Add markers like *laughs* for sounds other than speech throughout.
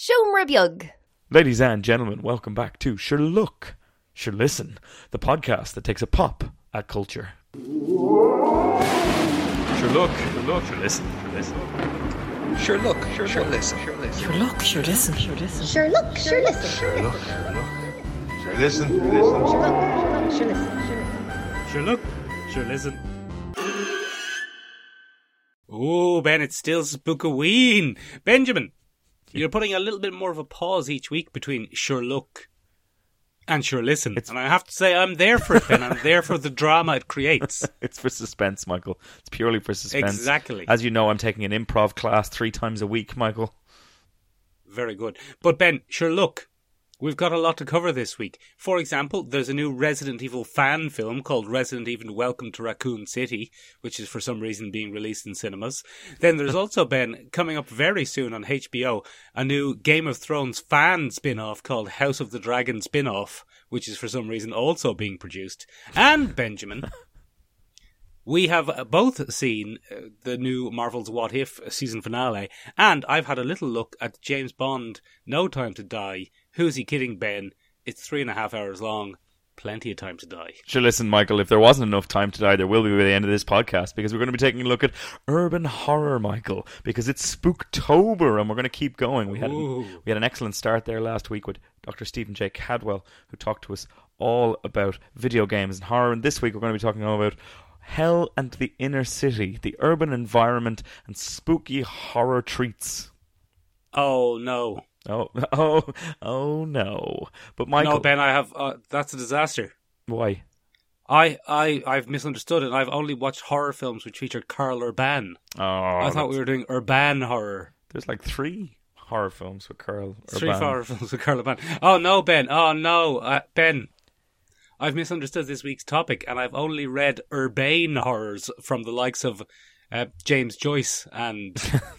Siomra beag. Ladies and gentlemen, welcome back to Sure Look, Sure Listen, the podcast that takes a pop at culture. Sure Look, Sure Look, Sure Listen, Sure Listen. Sure look, sure, sure listen, sure listen. Sure look, sure listen, sure listen. Sure look, sure listen. Sure look, sure look. Sure listen, sure listen. Sure look, sure listen. Sure listen. Sure look, sure listen. Oh, Ben, it's still Spookaween. Benjamin, you're putting a little bit more of a pause each week between sure look and sure listen. and I have to say, I'm there for it, Ben. I'm there for the drama it creates. *laughs* It's for suspense, Michael. It's purely for suspense. Exactly. As you know, I'm taking an improv class three times a week, Michael. Very good. But Ben, sure look, we've got a lot to cover this week. For example, there's a new Resident Evil fan film called Resident Evil Welcome to Raccoon City, which is for some reason being released in cinemas. Then there's *laughs* also been, coming up very soon on HBO, a new Game of Thrones fan spin-off called House of the Dragon spin-off, which is for some reason also being produced. And Benjamin *laughs* we have both seen uh, the new Marvel's What If season finale, and I've had a little look at James Bond No Time to Die. Who's he kidding, Ben? It's three and a half hours long. Plenty of time to die. Sure, listen, Michael, if there wasn't enough time to die, there will be by the end of this podcast because we're going to be taking a look at urban horror, Michael, because it's Spooktober and we're going to keep going. We had, we had an excellent start there last week with Dr. Stephen J. Cadwell, who talked to us all about video games and horror. And this week we're going to be talking all about hell and the inner city, the urban environment, and spooky horror treats. Oh no, Oh, *laughs* oh, oh no! But Michael, no, Ben, I have. Uh, that's a disaster. why? I, I, I've misunderstood it. I've only watched horror films which feature Karl Urban. Oh, I thought we were doing urban horror. There's like three horror films with Carl. Three Urban. horror films with Karl Urban. Oh no, Ben. Oh no, uh, Ben. I've misunderstood this week's topic, and I've only read urbane horrors from the likes of uh, James Joyce and *laughs*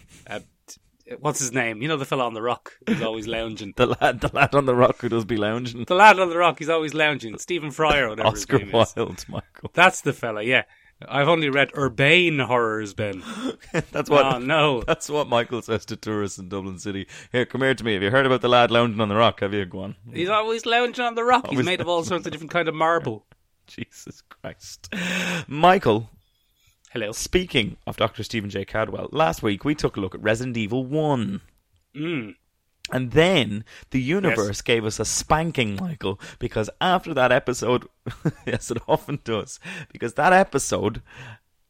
what's his name? You know the fella on the rock who's always lounging. The lad, the lad on the rock who does be lounging. The lad on the rock, he's always lounging. Stephen Fry or whatever Oscar his name is. Wilde, Michael. That's the fella. Yeah, I've only read urbane horrors, Ben. *laughs* That's what. oh no. *laughs* That's what Michael says to tourists in Dublin City. Here, come here to me. Have you heard about the lad lounging on the rock? Have you? Go on. He's always lounging on the rock. He's made of all sorts of different kind of marble. *laughs* Jesus Christ. Michael, Hello. speaking of Dr. Stephen J. Cadwell, last week we took a look at Resident Evil 1. Mm. And then the universe gave us a spanking, Michael, because after that episode, *laughs* yes, it often does, because that episode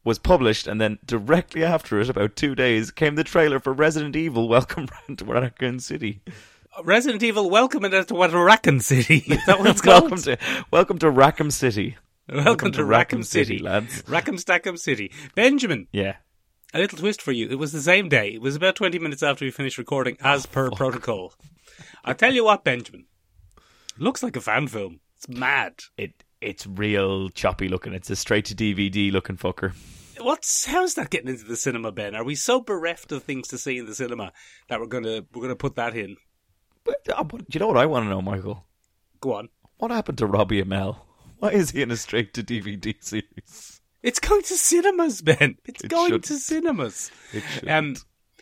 was published, and then directly after it, about two days, came the trailer for Resident Evil Welcome to Raccoon City. Resident Evil, welcome to Raccoon City. Is that what it's called? welcome to welcome to Rackham City. Welcome, to, Rackham City, lads. Rackham Stackham City. Benjamin, Yeah. a little twist for you. It was the same day. It was about 20 minutes after we finished recording, as per protocol. I tell you what, Benjamin. Looks like a fan film. It's mad. It it's real choppy looking. It's a straight to DVD looking fucker. What's how's that getting into the cinema, Ben? Are we so bereft of things to see in the cinema that we're gonna we're gonna put that in? But, uh, you know what I want to know, Michael? Go on. What happened to Robbie Amell? Why is he in a straight to DVD series? It's going to cinemas, Ben. It's It going shouldn't. to cinemas. It shouldn't. Um,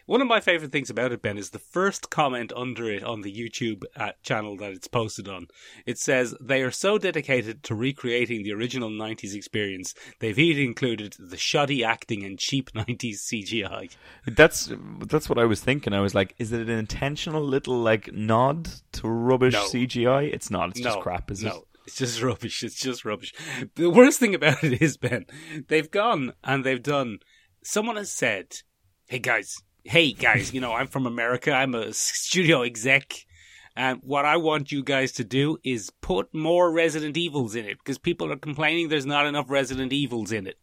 one of my favorite things about it, Ben, is the first comment under it on the YouTube uh, channel that it's posted on. It says they are so dedicated to recreating the original '90s experience, they've even included the shoddy acting and cheap *laughs* '90s CGI. That's that's what I was thinking. I was like, is it an intentional little like nod to rubbish No. CGI? It's not. It's no, just crap, is no. it? It's just rubbish. It's just rubbish. The worst thing about it is, Ben, they've gone and they've done. Someone has said, "Hey guys, hey guys, you know I'm from America. I'm a studio exec, and what I want you guys to do is put more Resident Evils in it because people are complaining there's not enough Resident Evils in it.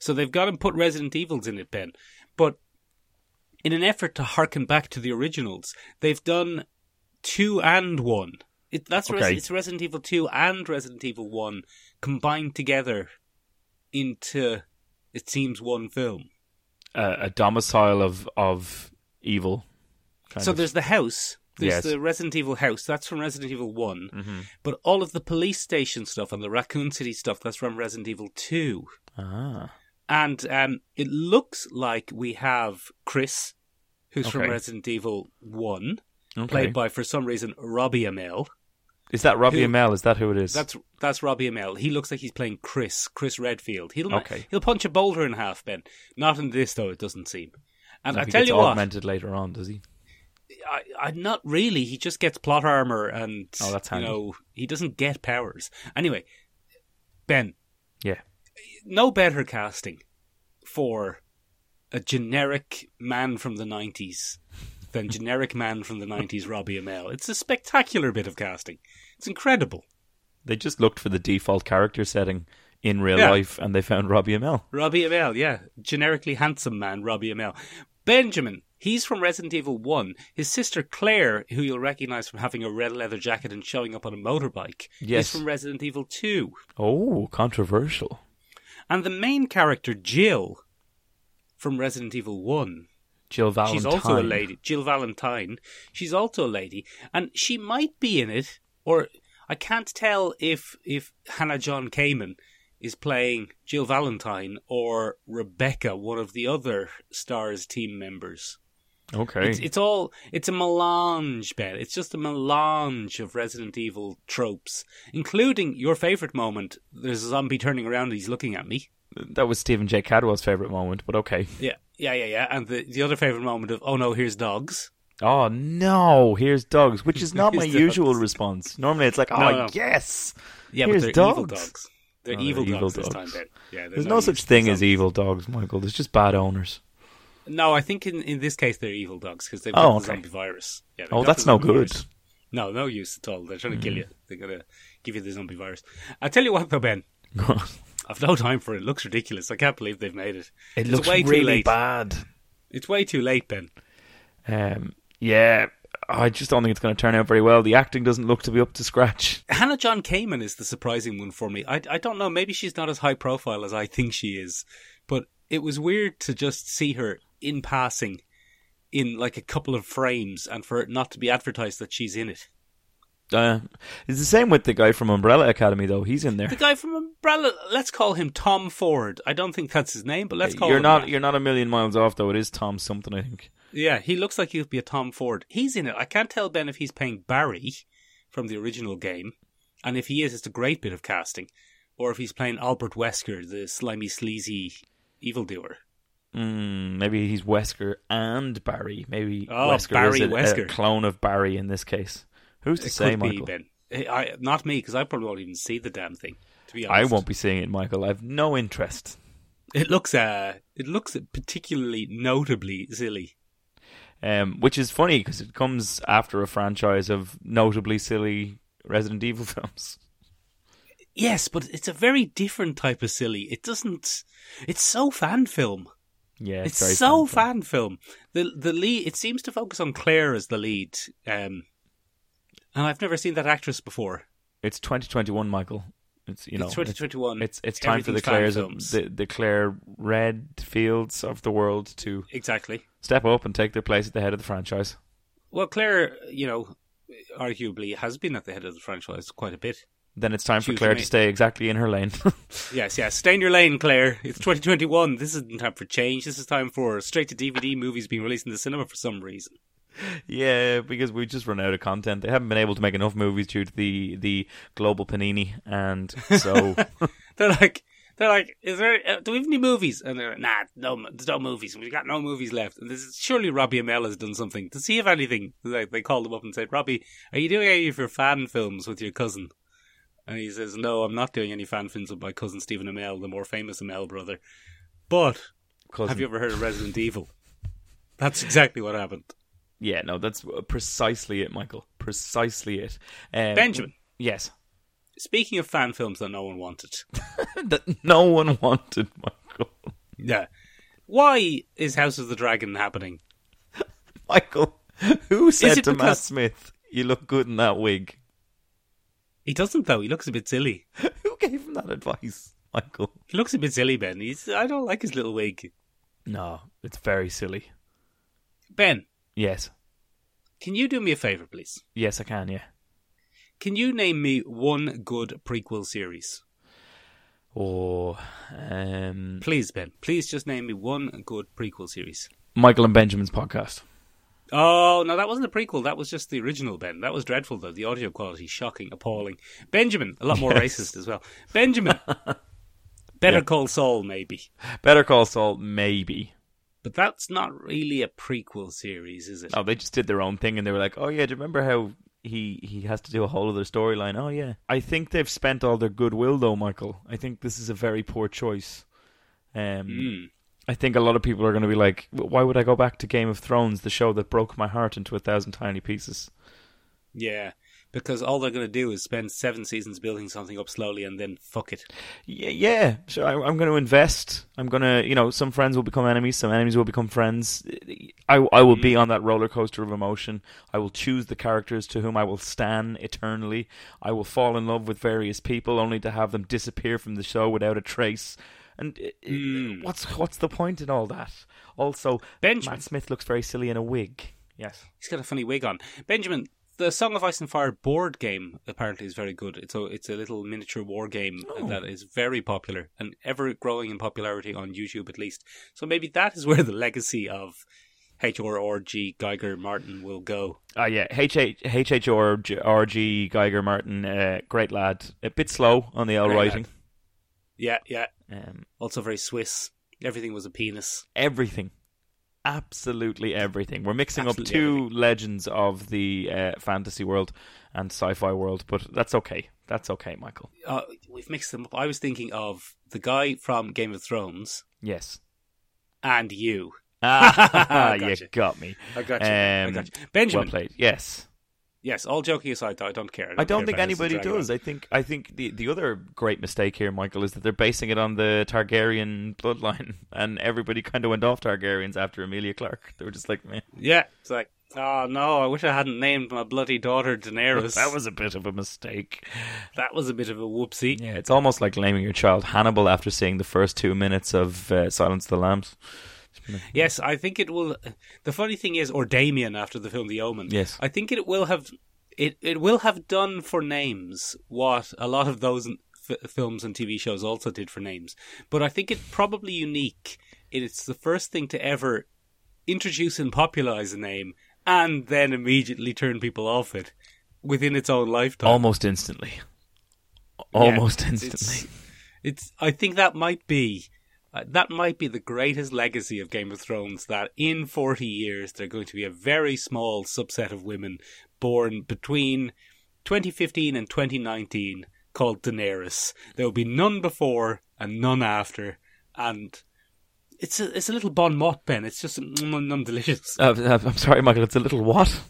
So they've got to put Resident Evils in it, Ben. But in an effort to harken back to the originals, they've done two and one. It, that's Res- it's Resident Evil two and Resident Evil one combined together into it seems one film. Uh, a domicile of of evil. kind so of. there's the house. There's Yes. the Resident Evil house. That's from Resident Evil one. Mhm. But all of the police station stuff and the Raccoon City stuff that's from Resident Evil two. ah. And um, it looks like we have Chris, who's from Resident Evil one. Okay. played by, for some reason, Robbie Amell. Is that Robbie Who- Amell? Is that who it is? That's that's Robbie Amell. He looks like he's playing Chris, Chris Redfield. He'll Okay. he'll punch a boulder in half, Ben. Not in this though. It doesn't seem. And No, I tell you what, augmented later on, does he? I, I not really. He just gets plot armor, and Oh, that's handy. you know he doesn't get powers. Anyway, Ben, Yeah. no better casting for a generic man from the nineties than generic man from the nineties Robbie Amell. It's a spectacular bit of casting. It's incredible. They just looked for the default character setting in real Yeah. life, and they found Robbie Amell. Robbie Amell, yeah, generically handsome man, Robbie Amell. Benjamin, he's from Resident Evil One. His sister Claire, who you'll recognise from having a red leather jacket and showing up on a motorbike, Yes. is from Resident Evil Two. Oh, controversial. And the main character, Jill, from Resident Evil 1. Jill Valentine. She's also a lady. Jill Valentine. She's also a lady. And she might be in it, or I can't tell if, if Hannah John Kamen is playing Jill Valentine or Rebecca, one of the other Stars team members. Okay. It's, it's all, it's a melange, Ben. It's just a melange of Resident Evil tropes, including your favourite moment. There's a zombie turning around and he's looking at me. That was Stephen J. Cadwell's favourite moment, but okay. Yeah, yeah, yeah, yeah. And the the other favorite moment of oh no, here's dogs. Oh no, here's dogs, which is not *laughs* my Here's usual response. Normally it's like, oh No, no. yes. Yeah, Here's but they're evil dogs. dogs. They're Oh, evil, they're evil dogs, this dogs. time, Ben. Yeah, There's no such thing as evil dogs, Michael. There's just bad owners. No, I think in, in this case they're evil dogs because they've Oh, got the zombie virus. Yeah, Oh, that's no good. virus. No, no use at all. They're trying to Mm. kill you. They're gonna give you the zombie virus. I tell you what, though, Ben, *laughs* I've no time for it. It looks ridiculous. I can't believe they've made it. it It's looks way too really late. bad. It's way too late, Ben. Um, yeah, I just don't think it's going to turn out very well. The acting doesn't look to be up to scratch. *laughs* Hannah John Kamen is the surprising one for me. I, I don't know. Maybe she's not as high profile as I think she is, but it was weird to just see her in passing in like a couple of frames and for it not to be advertised that she's in it. Uh, it's the same with the guy from Umbrella Academy, though. He's in there. The guy from Umbrella, let's call him Tom Ford. I don't think that's his name, but let's call you're him not that. you're not a million miles off, though. It is Tom something, I think. Yeah, he looks like he'd be a Tom Ford. He's in it. I can't tell Ben if he's playing Barry from the original game, and if he is, it's a great bit of casting, or if he's playing Albert Wesker, the slimy, sleazy evildoer. Mm, maybe he's Wesker and Barry. Maybe Oh, Wesker Barry is a, a Wesker. clone of Barry in this case. Who's to It say, be Michael? Ben. Eh, I, not me, because I probably won't even see the damn thing. To be honest, I won't be seeing it, Michael. I've no interest. It looks, uh, it looks particularly notably silly. Um, which is funny because it comes after a franchise of notably silly Resident Evil *laughs* films. Yes, but it's a very different type of silly. It doesn't. It's so fan film. Yeah, It's, it's, so fan fan film. The the lead. It seems to focus on Claire as the lead. Um, and I've never seen that actress before. It's 2021, Michael. It's you know it's 2021. It's it's time for the Claires the, the Claire Redfields of the world to exactly. step up and take their place at the head of the franchise. Well, Claire, you know, arguably has been at the head of the franchise quite a bit. Then it's time for Claire to stay exactly in her lane. *laughs* Yes, yes. Stay in your lane, Claire. It's 2021. This isn't time for change. This is time for straight to DVD movies being released in the cinema for some reason. Yeah, because we just run out of content. They haven't been able to make enough movies due to the the global panini, and so *laughs* They're like, they're like, is there? Uh, do we have any movies? And they're like, nah, no, there's no movies. We've got no movies left. And this is, surely Robbie Amell has done something to see if anything. Like they called him up and said, Robbie, are you doing any of your fan films with your cousin? And he says, No, I'm not doing any fan films with my cousin Stephen Amell, the more famous Amell brother. But cousin. have you ever heard of Resident Evil? That's exactly what happened. Yeah, no, that's precisely it, Michael. Precisely it. Um, Benjamin. Yes. Speaking of fan films that no one wanted, *laughs* that no one wanted, Michael. yeah, why is House of the Dragon happening? *laughs* Michael, who said to Matt Smith, "You look good in that wig"? He doesn't though. He looks a bit silly. *laughs* Who gave him that advice, Michael? He looks a bit silly, Ben. He's I don't like his little wig. No, it's very silly. Ben, Yes, can you do me a favor, please? yes, I can. Yeah. Can you name me one good prequel series? Or um, Please, Ben. Please just name me one good prequel series. Michael and Benjamin's podcast. Oh no, that wasn't a prequel. That was just the original Ben. That was dreadful though. The audio quality, shocking, appalling. Benjamin, a lot more Yes. racist as well. Benjamin, *laughs* Better Yeah. Call Saul, maybe, Better Call Saul, maybe. But that's not really a prequel series, is it? Oh, they just did their own thing, and they were like, "Oh yeah, do you remember how he he has to do a whole other storyline?" Oh yeah. I think they've spent all their goodwill, though, Michael. I think this is a very poor choice. Um, Mm. I think a lot of people are going to be like, "Why would I go back to Game of Thrones, the show that broke my heart into a thousand tiny pieces?" Yeah, because all they're going to do is spend seven seasons building something up slowly and then fuck it. Yeah, yeah. So I, I'm going to invest. I'm going to, you know, some friends will become enemies, some enemies will become friends. I, I will be on that roller coaster of emotion. I will choose the characters to whom I will stand eternally. I will fall in love with various people, only to have them disappear from the show without a trace. And uh, uh, Mm. what's what's the point in all that? Also, Benjamin. Matt Smith looks very silly in a wig. Yes. He's got a funny wig on. Benjamin, the Song of Ice and Fire board game apparently is very good. It's a it's a little miniature war game Oh. that is very popular and ever growing in popularity on YouTube at least. So maybe that is where the legacy of H.R.R.G. Geiger Martin will go. Ah, yeah. H H H H R G R G Geiger Martin, uh, great lad. A bit slow on the L Great writing. Yeah, yeah. Um, Also very Swiss. Everything was a penis. everything. Absolutely everything. We're mixing Absolutely up two legends of the uh, fantasy world and sci-fi world, but that's okay. That's okay, Michael. Uh, we've mixed them up. I was thinking of the guy from Game of Thrones Yes. and you. Ah, *laughs* *laughs* you got me. I got you. I Um, got you. Benjamin. Well played. Yes. Yes, all joking aside, though, I don't care. I don't think about House of anybody does. I think I think the the other great mistake here, Michael, is that they're basing it on the Targaryen bloodline, *laughs* and everybody kind of went off Targaryens after Emilia Clarke. They were just like, Meh. Yeah, it's like, oh no, I wish I hadn't named my bloody daughter Daenerys. *laughs* that was a bit of a mistake. that was a bit of a whoopsie. Yeah, it's almost like naming your child Hannibal after seeing the first two minutes of uh, Silence of the Lambs. Yes, I think it will. The funny thing is, or Damien after the film The Omen. Yes. I think it will have. It it will have done for names what a lot of those f- films and TV shows also did for names. But I think it's probably unique. It's the first thing to ever introduce and popularize a name, and then immediately turn people off it within its own lifetime. Almost instantly. Yeah, Almost it's- instantly. It's. I think that might be. Uh, that might be the greatest legacy of Game of Thrones. That in forty years, there are going to be a very small subset of women born between 2015 and 2019 called Daenerys. There will be none before and none after, and it's a it's a little bon mot, Ben. It's just mm, mm, delicious. Uh, uh, I'm sorry, Michael. It's a little what?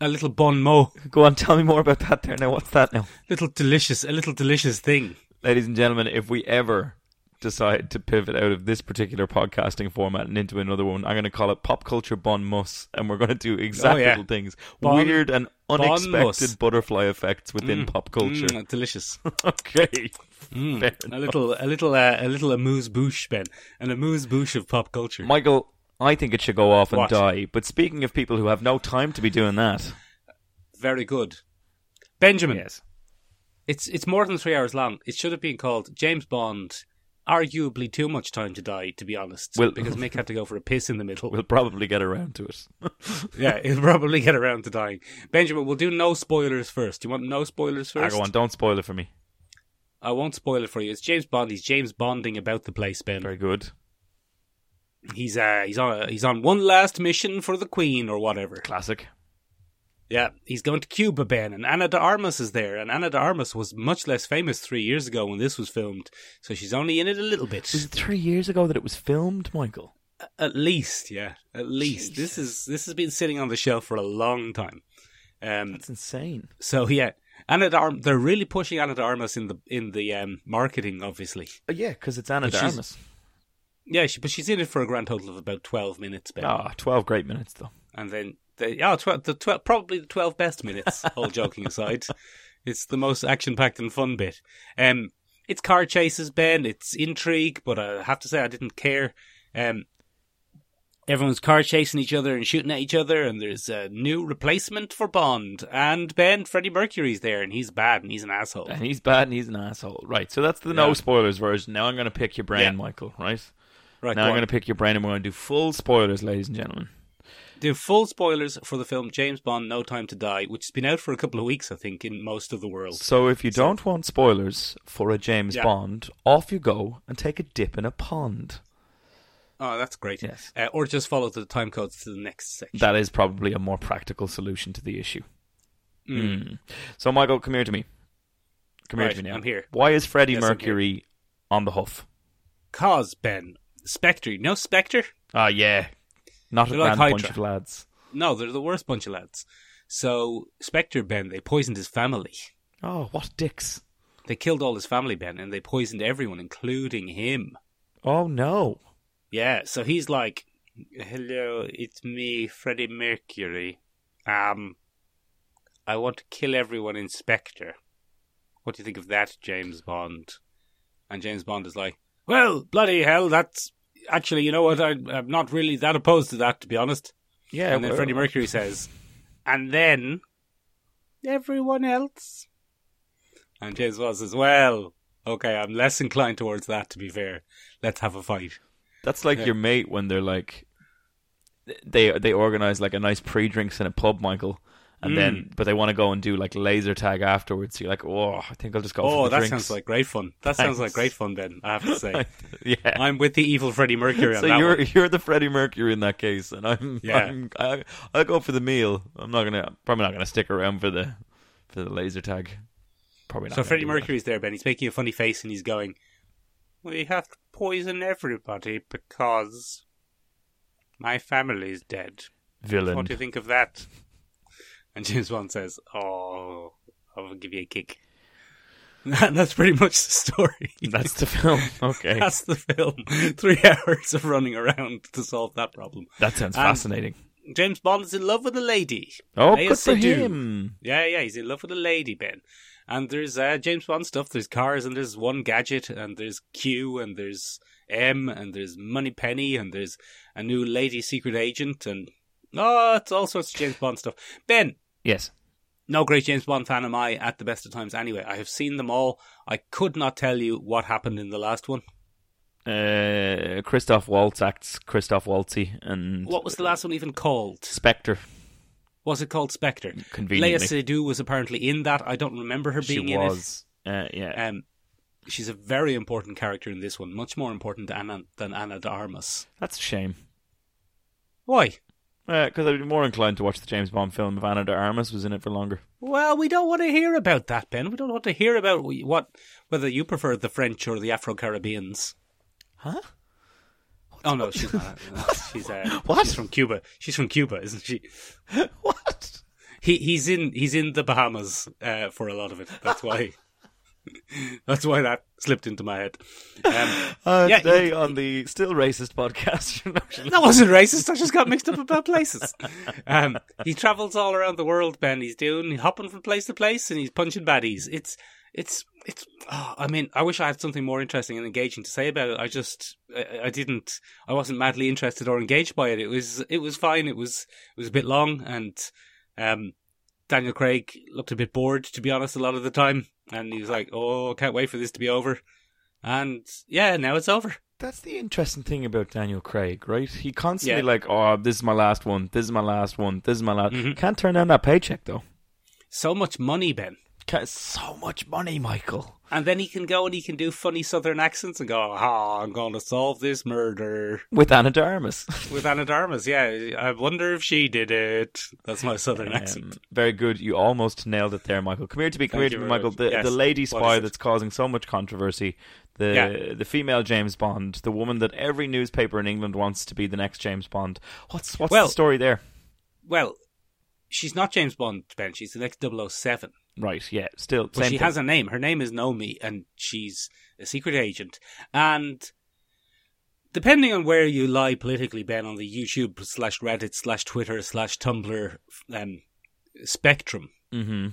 A little bon mot, Go on, tell me more about that there now. What's that now? little delicious, a little delicious thing. Ladies and gentlemen, if we ever decide to pivot out of this particular podcasting format and into another one, I'm going to call it Pop Culture Bon Mus, and we're going to do exact Oh, yeah. little things. Bon- Weird and unexpected Mus. butterfly effects within pop culture. Mm, delicious. *laughs* okay. Mm, a little, a little, uh, a little amuse bouche, Ben, an amuse bouche of pop culture. Michael, I think it should go off and What? die. But speaking of people who have no time to be doing that, Very good, Benjamin. yes, It's it's more than three hours long. It should have been called James Bond. Arguably too much time to die, to be honest. Well- because Mick had to go for a piss in the middle. we'll probably get around to it. *laughs* yeah, he'll probably get around to dying. Benjamin, we'll do no spoilers first. Do you want no spoilers first? go on, don't spoil it for me. I won't spoil it for you. It's James Bond. He's James Bonding about the place, Ben. Very good. He's uh he's on he's on one last mission for the Queen or whatever. Classic. Yeah, he's going to Cuba, Ben, and Ana de Armas is there. And Ana de Armas was much less famous three years ago when this was filmed, so she's only in it a little bit. Was it three years ago that it was filmed, Michael? At least, yeah, at least. This is this has been sitting on the shelf for a long time. Um, That's insane. so yeah, Ana de Armas. They're really pushing Ana de Armas in the in the um, marketing, obviously. Uh, yeah, because it's Anna But de Armas. Yeah, she, but she's in it for a grand total of about twelve minutes, Ben. Ah, 12 great minutes, though. and then the oh, 12, the 12, probably the 12 best minutes all *laughs* joking aside it's the most action packed and fun bit um it's car chases ben it's intrigue but i have to say i didn't care um everyone's car chasing each other and shooting at each other and there's a new replacement for bond and ben freddie mercury's there and he's bad and he's an asshole And he's bad and he's an asshole. Right, so that's the no spoilers version. Now I'm going to pick your brain, Yeah. Michael, right? right now I'm going to pick your brain and we're going to do full spoilers, ladies and gentlemen. Do full spoilers for the film James Bond: No Time to Die, which has been out for a couple of weeks, I think, in most of the world. So if you don't want spoilers for a James Yeah. Bond, off you go and take a dip in a pond. Oh, that's great. Yes. Uh, or just follow the time codes to the next section. That is probably a more practical solution to the issue. Mm. Mm. So Michael, come here to me. Come here to me now. I'm here. Why is Freddie Yes, Mercury on the huff? Cause Ben Spectre, no Spectre. Ah, yeah. Not a They're like grand bunch of lads. No, they're the worst bunch of lads. So Spectre Ben, they poisoned his family. Oh, what dicks. They killed all his family, Ben, and they poisoned everyone, including him. Oh, no. Yeah, so he's like, "Hello, it's me, Freddie Mercury. Um, I want to kill everyone in Spectre. What do you think of that, James Bond?" And James Bond is like, "Well, bloody hell, that's actually, you know what? I, I'm not really that opposed to that, to be honest." Yeah, and then well- Freddie uh, Mercury says, "And then everyone else." And James Bond says, "Well, okay, I'm less inclined towards that. To be fair, let's have a fight." That's like Yeah. your mate when they're like, they they organize like a nice pre-drinks in a pub, Michael, and Mm. then but they want to go and do like laser tag afterwards. You're like, oh, I think I'll just go. Oh, for the that drinks. sounds like great fun. That sounds like great fun, Ben. I have to say, *laughs* yeah. I'm with the evil Freddie Mercury on so that you're one. you're the Freddie Mercury in that case, and I'm Yeah. I'm I, I'll go for the meal. I'm not gonna probably not gonna stick around for the for the laser tag. Probably not. So Freddie do that. Mercury's there, Ben. He's making a funny face and he's going, "We have to poison everybody because my family's dead. villain. What do you think of that?" And James Bond says, "Oh, I'll give you a kick." *laughs* And that's pretty much the story. That's the film. Okay, *laughs* That's the film. Three *laughs* hours of running around to solve that problem. that sounds And- fascinating. James Bond is in love with a lady. Oh, Lea good for Seydoux. him. Yeah, yeah, he's in love with a lady, Ben. And there's uh, James Bond stuff. There's cars, and there's one gadget, and there's Q, and there's M, and there's Moneypenny, and there's a new lady secret agent, and oh, it's all sorts of James Bond stuff. Ben, Yes. no great James Bond fan am I at the best of times. Anyway, I have seen them all. I could not tell you what happened in the last one. Uh, Christoph Waltz acts Christoph Waltzy and What was the last one even called? Spectre. Was it called Spectre? Leia Conveniently, Seydoux was apparently in that. I don't remember her she being in it. was. Uh, yeah, Um, she's a very important character in this one, much more important than Anna, than Ana de Armas. that's a shame. Why? Because I'd be more inclined to watch the James Bond film if Ana de Armas was in it for longer. Well, we don't want to hear about that, Ben. We don't want to hear about what whether you prefer the French or the Afro Caribbeans. Huh? Oh no, she's not. *laughs* no, she's uh, What? She's from Cuba. She's from Cuba, isn't she? *laughs* what? He he's in he's in the Bahamas uh, for a lot of it. That's why. *laughs* *laughs* That's why that slipped into my head. Um, *laughs* Uh, Yeah, today you- on the Still Racist podcast. *laughs* that wasn't racist. I just got mixed up about places. Um, he travels all around the world, Ben. He's doing he's hopping from place to place, and he's punching baddies. It's it's it's. Oh, I mean, I wish I had something more interesting and engaging to say about it. I just I, I didn't. I wasn't madly interested or engaged by it. It was it was fine. It was it was a bit long, and um, Daniel Craig looked a bit bored, to be honest, a lot of the time, and he was like, "Oh, can't wait for this to be over." And yeah, now it's over. That's the interesting thing about Daniel Craig, right? He constantly Yeah. like, oh, this is my last one. This is my last one. This is my last. Mhm. Can't turn down that paycheck though. So much money, Ben. Can't, so much money, Michael. And then he can go and he can do funny southern accents and go, ah, I'm going to solve this murder With Anna de *laughs* with Ana de Armas. Yeah, I wonder if she did it. That's my southern Um, accent. very good. You almost nailed it there, Michael. Come here to me. Come Thank here to me, Michael. The, Yes. the lady spy that's causing so much controversy. The Yeah. the female James Bond, the woman that every newspaper in England wants to be the next James Bond. What's what's Well- the story there? Well, she's not James Bond, Ben. She's the next 007. Right, yeah, still But she thing. has a name. Her name is Nomi, and she's a secret agent. And depending on where you lie politically, Ben, on the YouTube slash Reddit slash Twitter slash Tumblr um, spectrum, mm-hmm.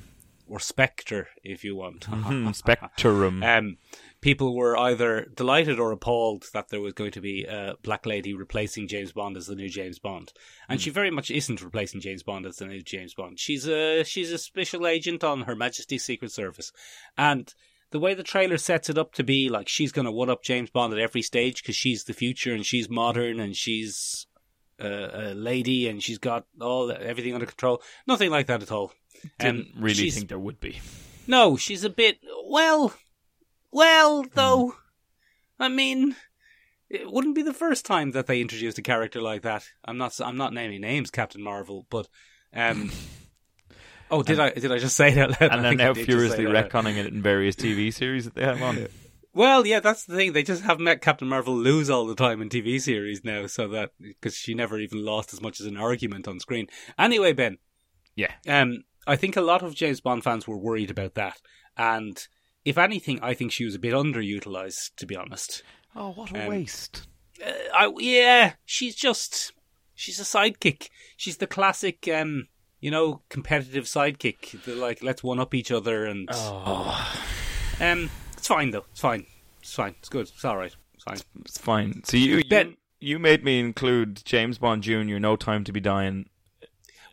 Or Spectre, if you want. *laughs* Mhm, Spectrum. *laughs* Um, people were either delighted or appalled that there was going to be a black lady replacing James Bond as the new James Bond, and she very much isn't replacing James Bond as the new James Bond. She's a she's a special agent on Her Majesty's Secret Service, and the way the trailer sets it up to be like she's going to one up James Bond at every stage because she's the future and she's modern and she's a, a lady and she's got all everything under control. Nothing like that at all. Didn't Um, really think there would be. No, she's a bit well, well though. I mean, it wouldn't be the first time that they introduced a character like that. I'm not. I'm not naming names, Captain Marvel, but um. *laughs* Oh, did I did I just say that? *laughs* And they're now furiously retconning it in various TV series that they have on. Well, yeah, that's the thing. They just have met Captain Marvel lose all the time in TV series now, so that because she never even lost as much as an argument on screen. Anyway, Ben, Yeah. um, I think a lot of James Bond fans were worried about that, and if anything, I think she was a bit underutilized, to be honest. Oh, what a Um, waste. Uh, I, yeah, she's just she's a sidekick. She's the classic, um, you know, competitive sidekick. The, like, let's one up each other, and Oh, um, it's fine though. It's fine. It's fine. It's good. It's all right. It's fine. it's fine. So you, you, Ben- you made me include James Bond Jr., No Time to Be Dying.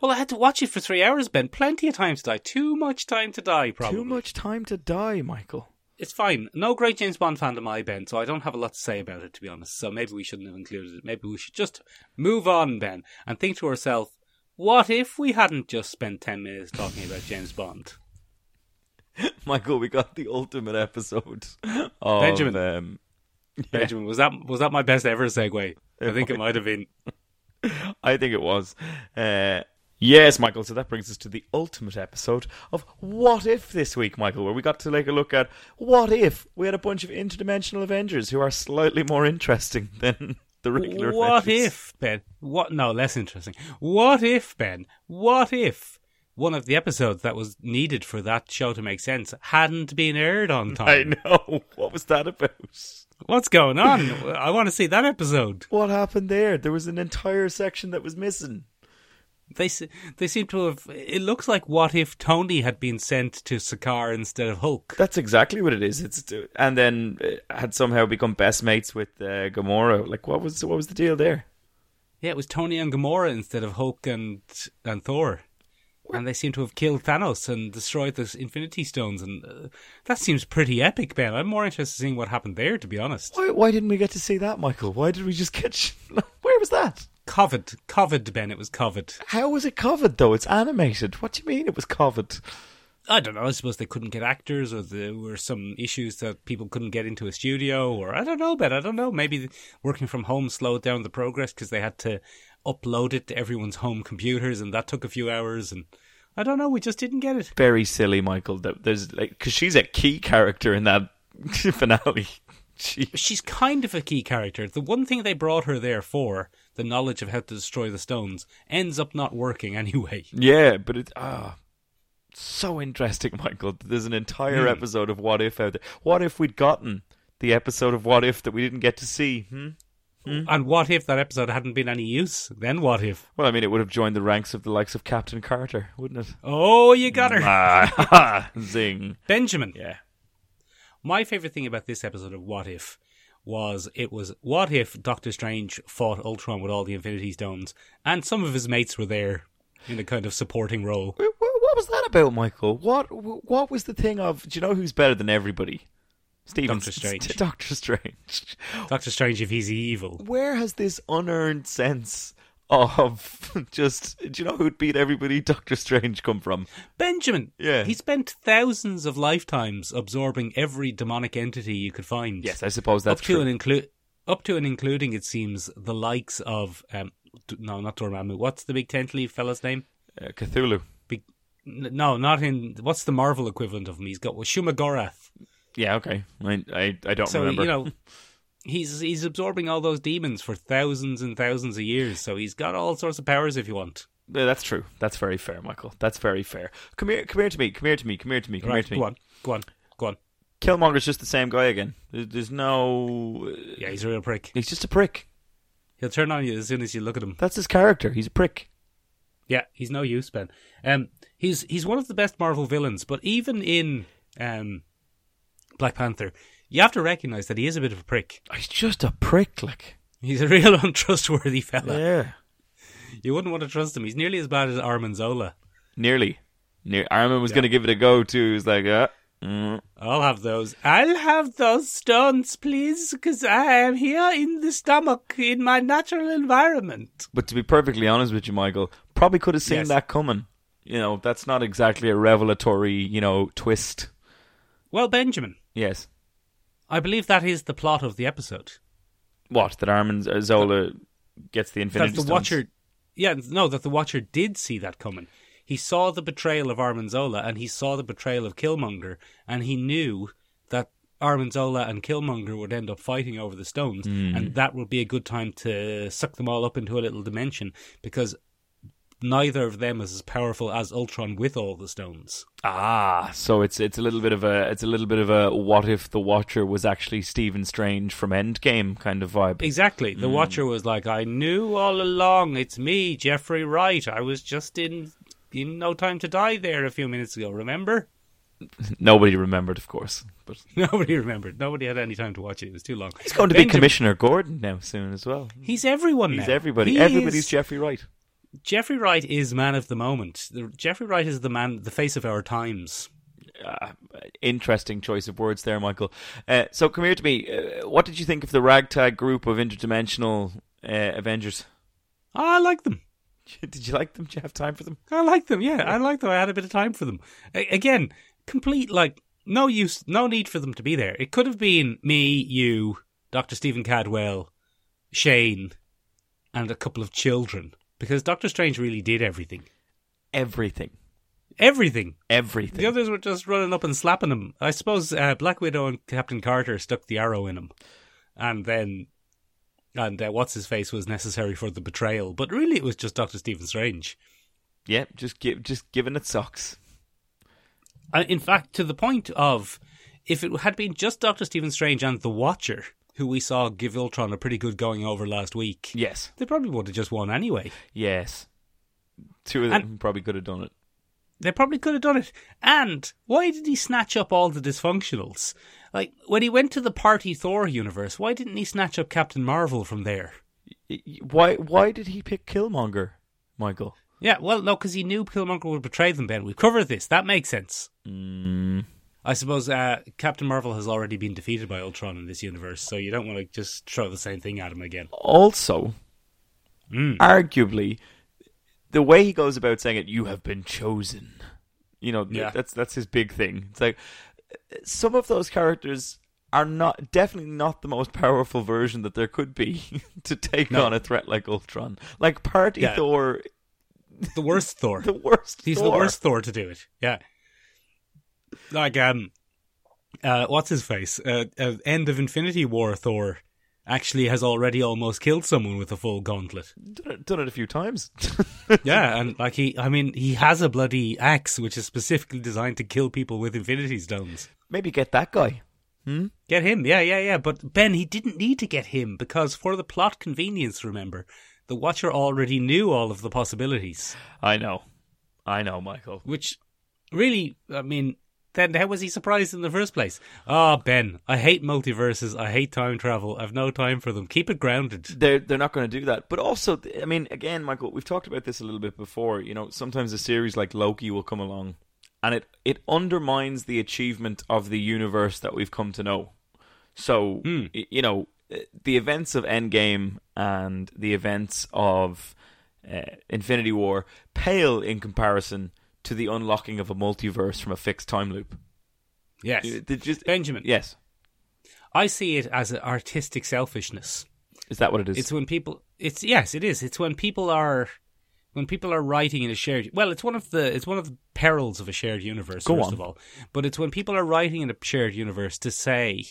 Well, I had to watch it for three hours, Ben. Plenty of time to die. Too much time to die, probably. Too much time to die, Michael. It's fine. No great James Bond fan am I, Ben, so I don't have a lot to say about it, to be honest. So maybe we shouldn't have included it. Maybe we should just move on, Ben, and think to ourselves, what if we hadn't just spent 10 minutes talking about James Bond? *laughs* Michael, we got the ultimate episode of Benjamin. Um, *laughs* Benjamin, was that was that my best ever segue? I think it *laughs* might have been. I think it was. Uh, yes, Michael. So that brings us to the ultimate episode of What If this week, Michael, where we got to take a look at what if we had a bunch of interdimensional Avengers who are slightly more interesting *laughs* than the regular What Avengers. if, Ben? What? No, less interesting. What if, Ben? What if one of the episodes that was needed for that show to make sense hadn't been aired on *laughs* time? I know. What was that about? What's going on? *laughs* I want to see that episode. What happened there? There was an entire section that was missing. They they seem to have. It looks like what if Tony had been sent to Sakaar instead of Hulk? That's exactly what it is. It's and then had somehow become best mates with uh, Gamora. Like, what was what was the deal there? Yeah, it was Tony and Gamora instead of Hulk and and Thor. And they seem to have killed Thanos and destroyed the Infinity Stones, and uh, that seems pretty epic, Ben. I'm more interested in seeing what happened there, to be honest. Why, why didn't we get to see that, Michael? Why did we just get? *laughs* Where was that? Covered, covered, Ben. It was covered. How was it covered though? It's animated. What do you mean it was covered? I don't know. I suppose they couldn't get actors, or there were some issues that people couldn't get into a studio, or I don't know, Ben. I don't know. Maybe working from home slowed down the progress because they had to upload it to everyone's home computers, and that took a few hours. And I don't know. We just didn't get it. Very silly, Michael. There's like because she's a key character in that *laughs* finale. She, She's kind of a key character. The one thing they brought her there for, the knowledge of how to destroy the stones, ends up not working anyway. yeah, but it's ah. so interesting, *laughs* Michael. There's an entire Hmm. episode of What If out there. What if we'd gotten the episode of What If that we didn't get to see? Hmm? And what if that episode hadn't been any use? Then what if? Well, I mean, it would have joined the ranks of the likes of Captain Carter, wouldn't it? Oh, you got her. Ah, *laughs* zing. Benjamin. Yeah. My favorite thing about this episode of What If was it was what if Doctor Strange fought Ultron with all the Infinity Stones, and some of his mates were there in a kind of supporting role. Wh- wh- What was that about, Michael? What what was the thing of? Do you know who's better than everybody? Stephen Doctor Strange. *laughs* Doctor Strange. Doctor Strange, if he's evil, Where has this unearned sense of *laughs* just? Do you know who'd beat everybody? *laughs* Doctor Strange come from? Benjamin. Yeah. he spent thousands of lifetimes absorbing every demonic entity you could find. Yes, I suppose that's up to true. and include up to and including it seems the likes of um D- no not Dormammu. What's the big tentacly fella's name? uh, Cthulhu. Big n- no, not in what's the Marvel equivalent of him? He's got well, Shumagorath. Yeah, okay. I I, I don't So remember. you know, *laughs* he's he's absorbing all those demons for thousands and thousands of years. So he's got all sorts of powers if you want. Yeah, that's true. That's very fair, Michael. That's very fair. Come here, come here to me. Come here to me. Come here to me. Come here to me. go on, go on, go on. Killmonger's just the same guy again. There's no. Yeah, he's a real prick. He's just a prick. He'll turn on you as soon as you look at him. That's his character. He's a prick. Yeah, he's no use, Ben. Um, he's he's one of the best Marvel villains, but even in um, Black Panther, you have to recognize that he is a bit of a prick. He's just a prick, like. He's a real *laughs* untrustworthy fella. Yeah. You wouldn't want to trust him. He's nearly as bad as Arnim Zola. Nearly. Near Armin was going to give it a go too. He was like, uh, I'll have those. I'll have those stones, please, because I am here in the stomach in my natural environment. But to be perfectly honest with you, Michael, probably could have seen Yes. that coming. You know, that's not exactly a revelatory, you know, twist. Well, Benjamin, Yes. I believe that is the plot of the episode. What? That Arnim Zola gets the Infinity that the Stones? Watcher, yeah, no, that the Watcher did see that coming. He saw the betrayal of Arnim Zola and he saw the betrayal of Killmonger, and he knew that Arnim Zola and Killmonger would end up fighting over the stones, Hmm. and that would be a good time to suck them all up into a little dimension because neither of them is as powerful as Ultron with all the stones. Ah, so it's it's a little bit of a it's a little bit of a what if the Watcher was actually Stephen Strange from Endgame kind of vibe. Exactly. The Watcher was like, I knew all along. It's me, Jeffrey Wright. I was just in in No Time to Die there a few minutes ago. Remember? *laughs* Nobody remembered, of course, but *laughs* Nobody remembered. Nobody had any time to watch it. It was too long. he's going to be Commissioner Gordon now soon as well. He's everyone He's now. everybody. He Everybody's is- Jeffrey Wright. Jeffrey Wright is man of the moment. The, Jeffrey Wright is the man, the face of our times. Uh, interesting choice of words there, Michael. Uh, so come here to me. Uh, what did you think of the ragtag group of interdimensional uh, Avengers? I like them. *laughs* Did you like them? Did you have time for them? I like them. Yeah, I like them. I had a bit of time for them. A- again, complete like no use, no need for them to be there. It could have been me, you, Doctor Stephen Cadwell, Shane, and a couple of children because Doctor Strange really did everything. Everything. Everything. Everything. The others were just running up and slapping him. I suppose uh, Black Widow and Captain Carter stuck the arrow in him, and then and uh, what's his face was necessary for the betrayal. But really, it was just Doctor Stephen Strange. yeah, just give, just giving it socks. Uh, in fact, to the point of if it had been just Doctor Stephen Strange and the Watcher, who we saw give Ultron a pretty good going over last week, Yes. they probably would have just won anyway. Yes. Two of them And- probably could have done it. They probably could have done it. And why did he snatch up all the dysfunctionals? Like when he went to the Party Thor universe, why didn't he snatch up Captain Marvel from there? Why? Why did he pick Killmonger, Michael? Yeah, well, no, because he knew Killmonger would betray them. Ben, we've covered this. That makes sense. Mm, I suppose uh, Captain Marvel has already been defeated by Ultron in this universe, so you don't want to just throw the same thing at him again. also, Mm. arguably, the way he goes about saying it, "You have been chosen," you know, Yeah. that's that's his big thing. It's like some of those characters are not definitely not the most powerful version that there could be *laughs* to take No. on a threat like Ultron. Like Party Yeah. Thor, The worst Thor. *laughs* the worst. He's Thor. the worst Thor to do it. Yeah. Like um, uh, what's his face? Uh, uh, end of Infinity War Thor actually has already almost killed someone with a full gauntlet. Done it, done it a few times. *laughs* Yeah, and *laughs* like he, I mean, he has a bloody axe which is specifically designed to kill people with Infinity Stones. Maybe get that guy. Get him, yeah, yeah, yeah. But Ben, he didn't need to get him because for the plot convenience, remember, the Watcher already knew all of the possibilities. I know, I know, Michael. Which really, I mean, then how was he surprised in the first place? Ah, Ben, I hate multiverses. I hate time travel. I've no time for them. Keep it grounded. they're they're not going to do that. But also, I mean, again, Michael, we've talked about this a little bit before. You know, sometimes a series like Loki will come along, and it it undermines the achievement of the universe that we've come to know. So, Hmm. you know, the events of Endgame and the events of uh, Infinity War pale in comparison to the unlocking of a multiverse from a fixed time loop. Yes. Just Benjamin, yes, I see it as an artistic selfishness. is that what it is? It's when people. It's yes, it is. It's when people are when people are writing in a shared. Well, it's one of the it's one of the perils of a shared universe. Go first on. of all, but it's when people are writing in a shared universe to say,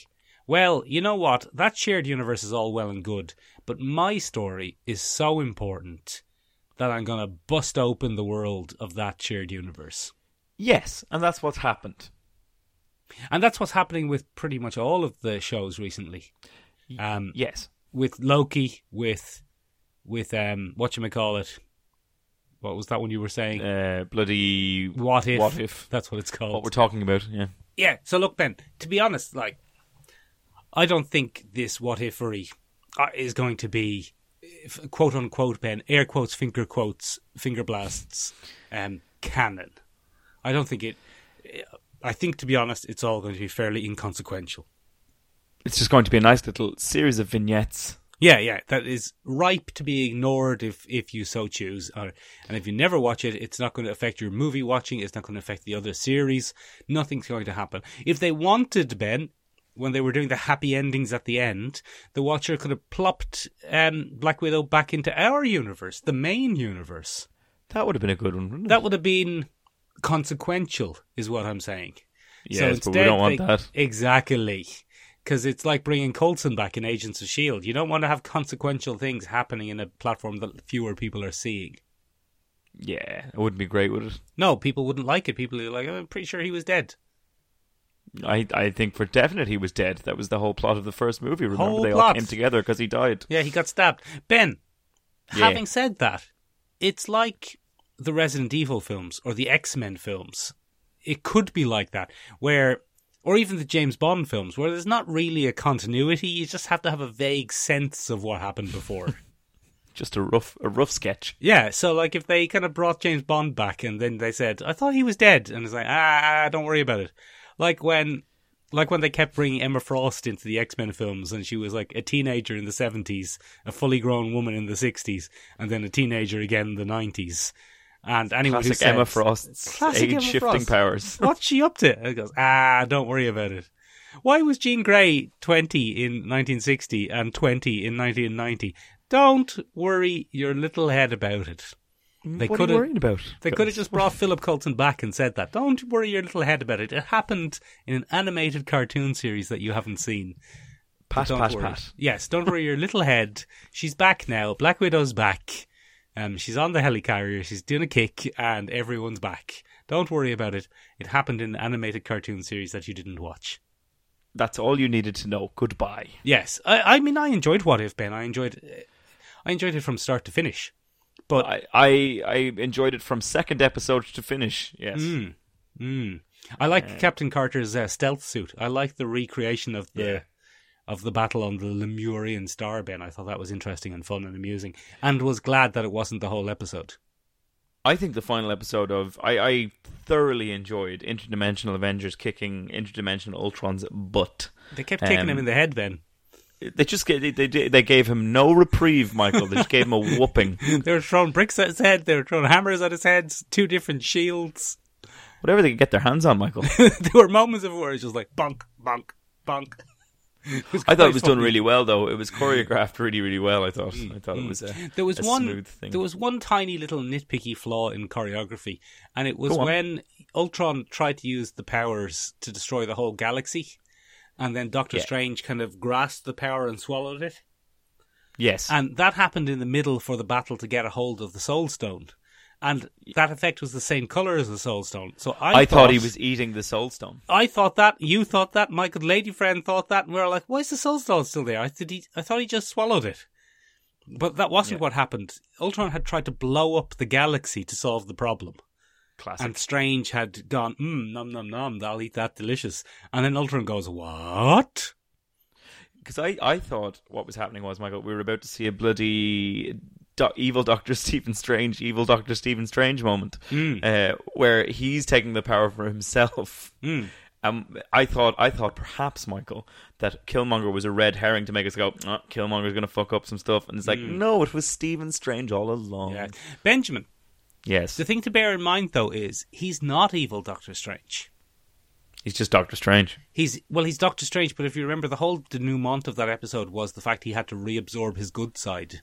well, you know what, that shared universe is all well and good, but my story is so important that I'm going to bust open the world of that shared universe. yes, and that's what's happened. And that's what's happening with pretty much all of the shows recently. Um, Yes. with Loki, with with um, what you call it. What was that one you were saying? uh, bloody what if? what if That's what it's called. what we're talking about yeah yeah. So look, Ben. To be honest, like, I don't think this what ifery uh, is going to be quote unquote Ben air quotes finger quotes finger blasts um, canon. I don't think it. I think, to be honest, it's all going to be fairly inconsequential. It's just going to be a nice little series of vignettes. Yeah, yeah, that is ripe to be ignored if if you so choose. Or, and if you never watch it, it's not going to affect your movie watching. It's not going to affect the other series. Nothing's going to happen. If they wanted, Ben, when they were doing the happy endings at the end, the Watcher could have plopped um, Black Widow back into our universe, the main universe. That would have been a good one, wouldn't it? That would have been consequential, is what I'm saying. Yes, but we don't want they- that. Exactly. Because it's like bringing Coulson back in Agents of S.H.I.E.L.D. You don't want to have consequential things happening in a platform that fewer people are seeing. Yeah, it wouldn't be great, would it? No, people wouldn't like it. People are like, "Oh, I'm pretty sure he was dead. I I think for definite he was dead. That was the whole plot of the first movie. Remember, Whole they all plot. came together because he died. Yeah, he got stabbed. Ben, Yeah. having said that, it's like the Resident Evil films or the X Men films. It could be like that, where, or even the James Bond films, where there's not really a continuity. You just have to have a vague sense of what happened before. *laughs* *laughs* Just a rough a rough sketch. yeah, so like if they kind of brought James Bond back and then they said, "I thought he was dead," and it's like, ah, don't worry about it. Like when. Like when they kept bringing Emma Frost into the X Men films, and she was like a teenager in the seventies, a fully grown woman in the sixties, and then a teenager again in the nineties. And anyone who Classic says, Emma Frost's Classic age shifting Frost. powers. *laughs* What's she up to? And it goes, ah, don't worry about it. Why was Jean Grey 20 in 1960 and 20 in 1990? Don't worry your little head about it. They what are could you worrying about? they could have just brought Philip Coulson back and said that. Don't worry your little head about it. It happened in an animated cartoon series that you haven't seen. pat worry. pat. Yes, don't worry your little head. She's back now. Black Widow's back. Um, she's on the helicarrier. She's doing a kick, and everyone's back. Don't worry about it. It happened in an animated cartoon series that you didn't watch. That's all you needed to know. Goodbye. Yes, I, I mean, I enjoyed What If Ben. I enjoyed, I enjoyed it from start to finish. But I, I I enjoyed it from second episode to finish. Yes. Mm. Mm. I like Captain Carter's uh, stealth suit. I like the recreation of the Yeah. of the battle on the Lemurian star. Ben, I thought that was interesting and fun and amusing, and was glad that it wasn't the whole episode. I think the final episode of I, I thoroughly enjoyed Interdimensional Avengers kicking Interdimensional Ultron's butt. They kept kicking Um, him in the head. Ben They just ga- they, they they gave him no reprieve, Michael. They just gave him a *laughs* whooping. they were throwing bricks at his head. They were throwing hammers at his head. Two different shields. Whatever they could get their hands on, Michael. *laughs* there were moments of it where it's just like bonk, bonk, bonk. *laughs* I thought it was done really well, though. It was choreographed really, really well. I thought. Mm, I thought it mm. was a, There was one. smooth thing. There was one tiny little nitpicky flaw in choreography, and it was when Ultron tried to use the powers to destroy the whole galaxy, and then Doctor Yeah. Strange kind of grasped the power and swallowed it, yes. and that happened in the middle for the battle to get a hold of the Soul Stone, and that effect was the same color as the Soul Stone. So I, I, thought he was eating the Soul Stone. I thought that. You thought that. My good lady friend thought that. And we were like, why is the Soul Stone still there? I, did he, I thought he just swallowed it. But that wasn't what happened. Ultron had tried to blow up the galaxy to solve the problem. Classic. And Strange had gone, mmm, nom nom nom, I'll eat that delicious. And then Ultron goes, what? Because I, I thought what was happening was, Michael, we were about to see a bloody do- evil Doctor *laughs* Stephen Strange, evil Doctor Stephen Strange moment, uh, where he's taking the power for himself. Mm. Um, I thought, I thought perhaps Michael that Killmonger was a red herring to make us go, oh, Killmonger's going to fuck up some stuff, and it's like, no, it was Stephen Strange all along. Yeah. Benjamin, Yes, the thing to bear in mind, though, is he's not evil Doctor Strange. he's just Doctor Strange. He's well, he's Doctor Strange, but if you remember, the whole denouement of that episode was the fact he had to reabsorb his good side.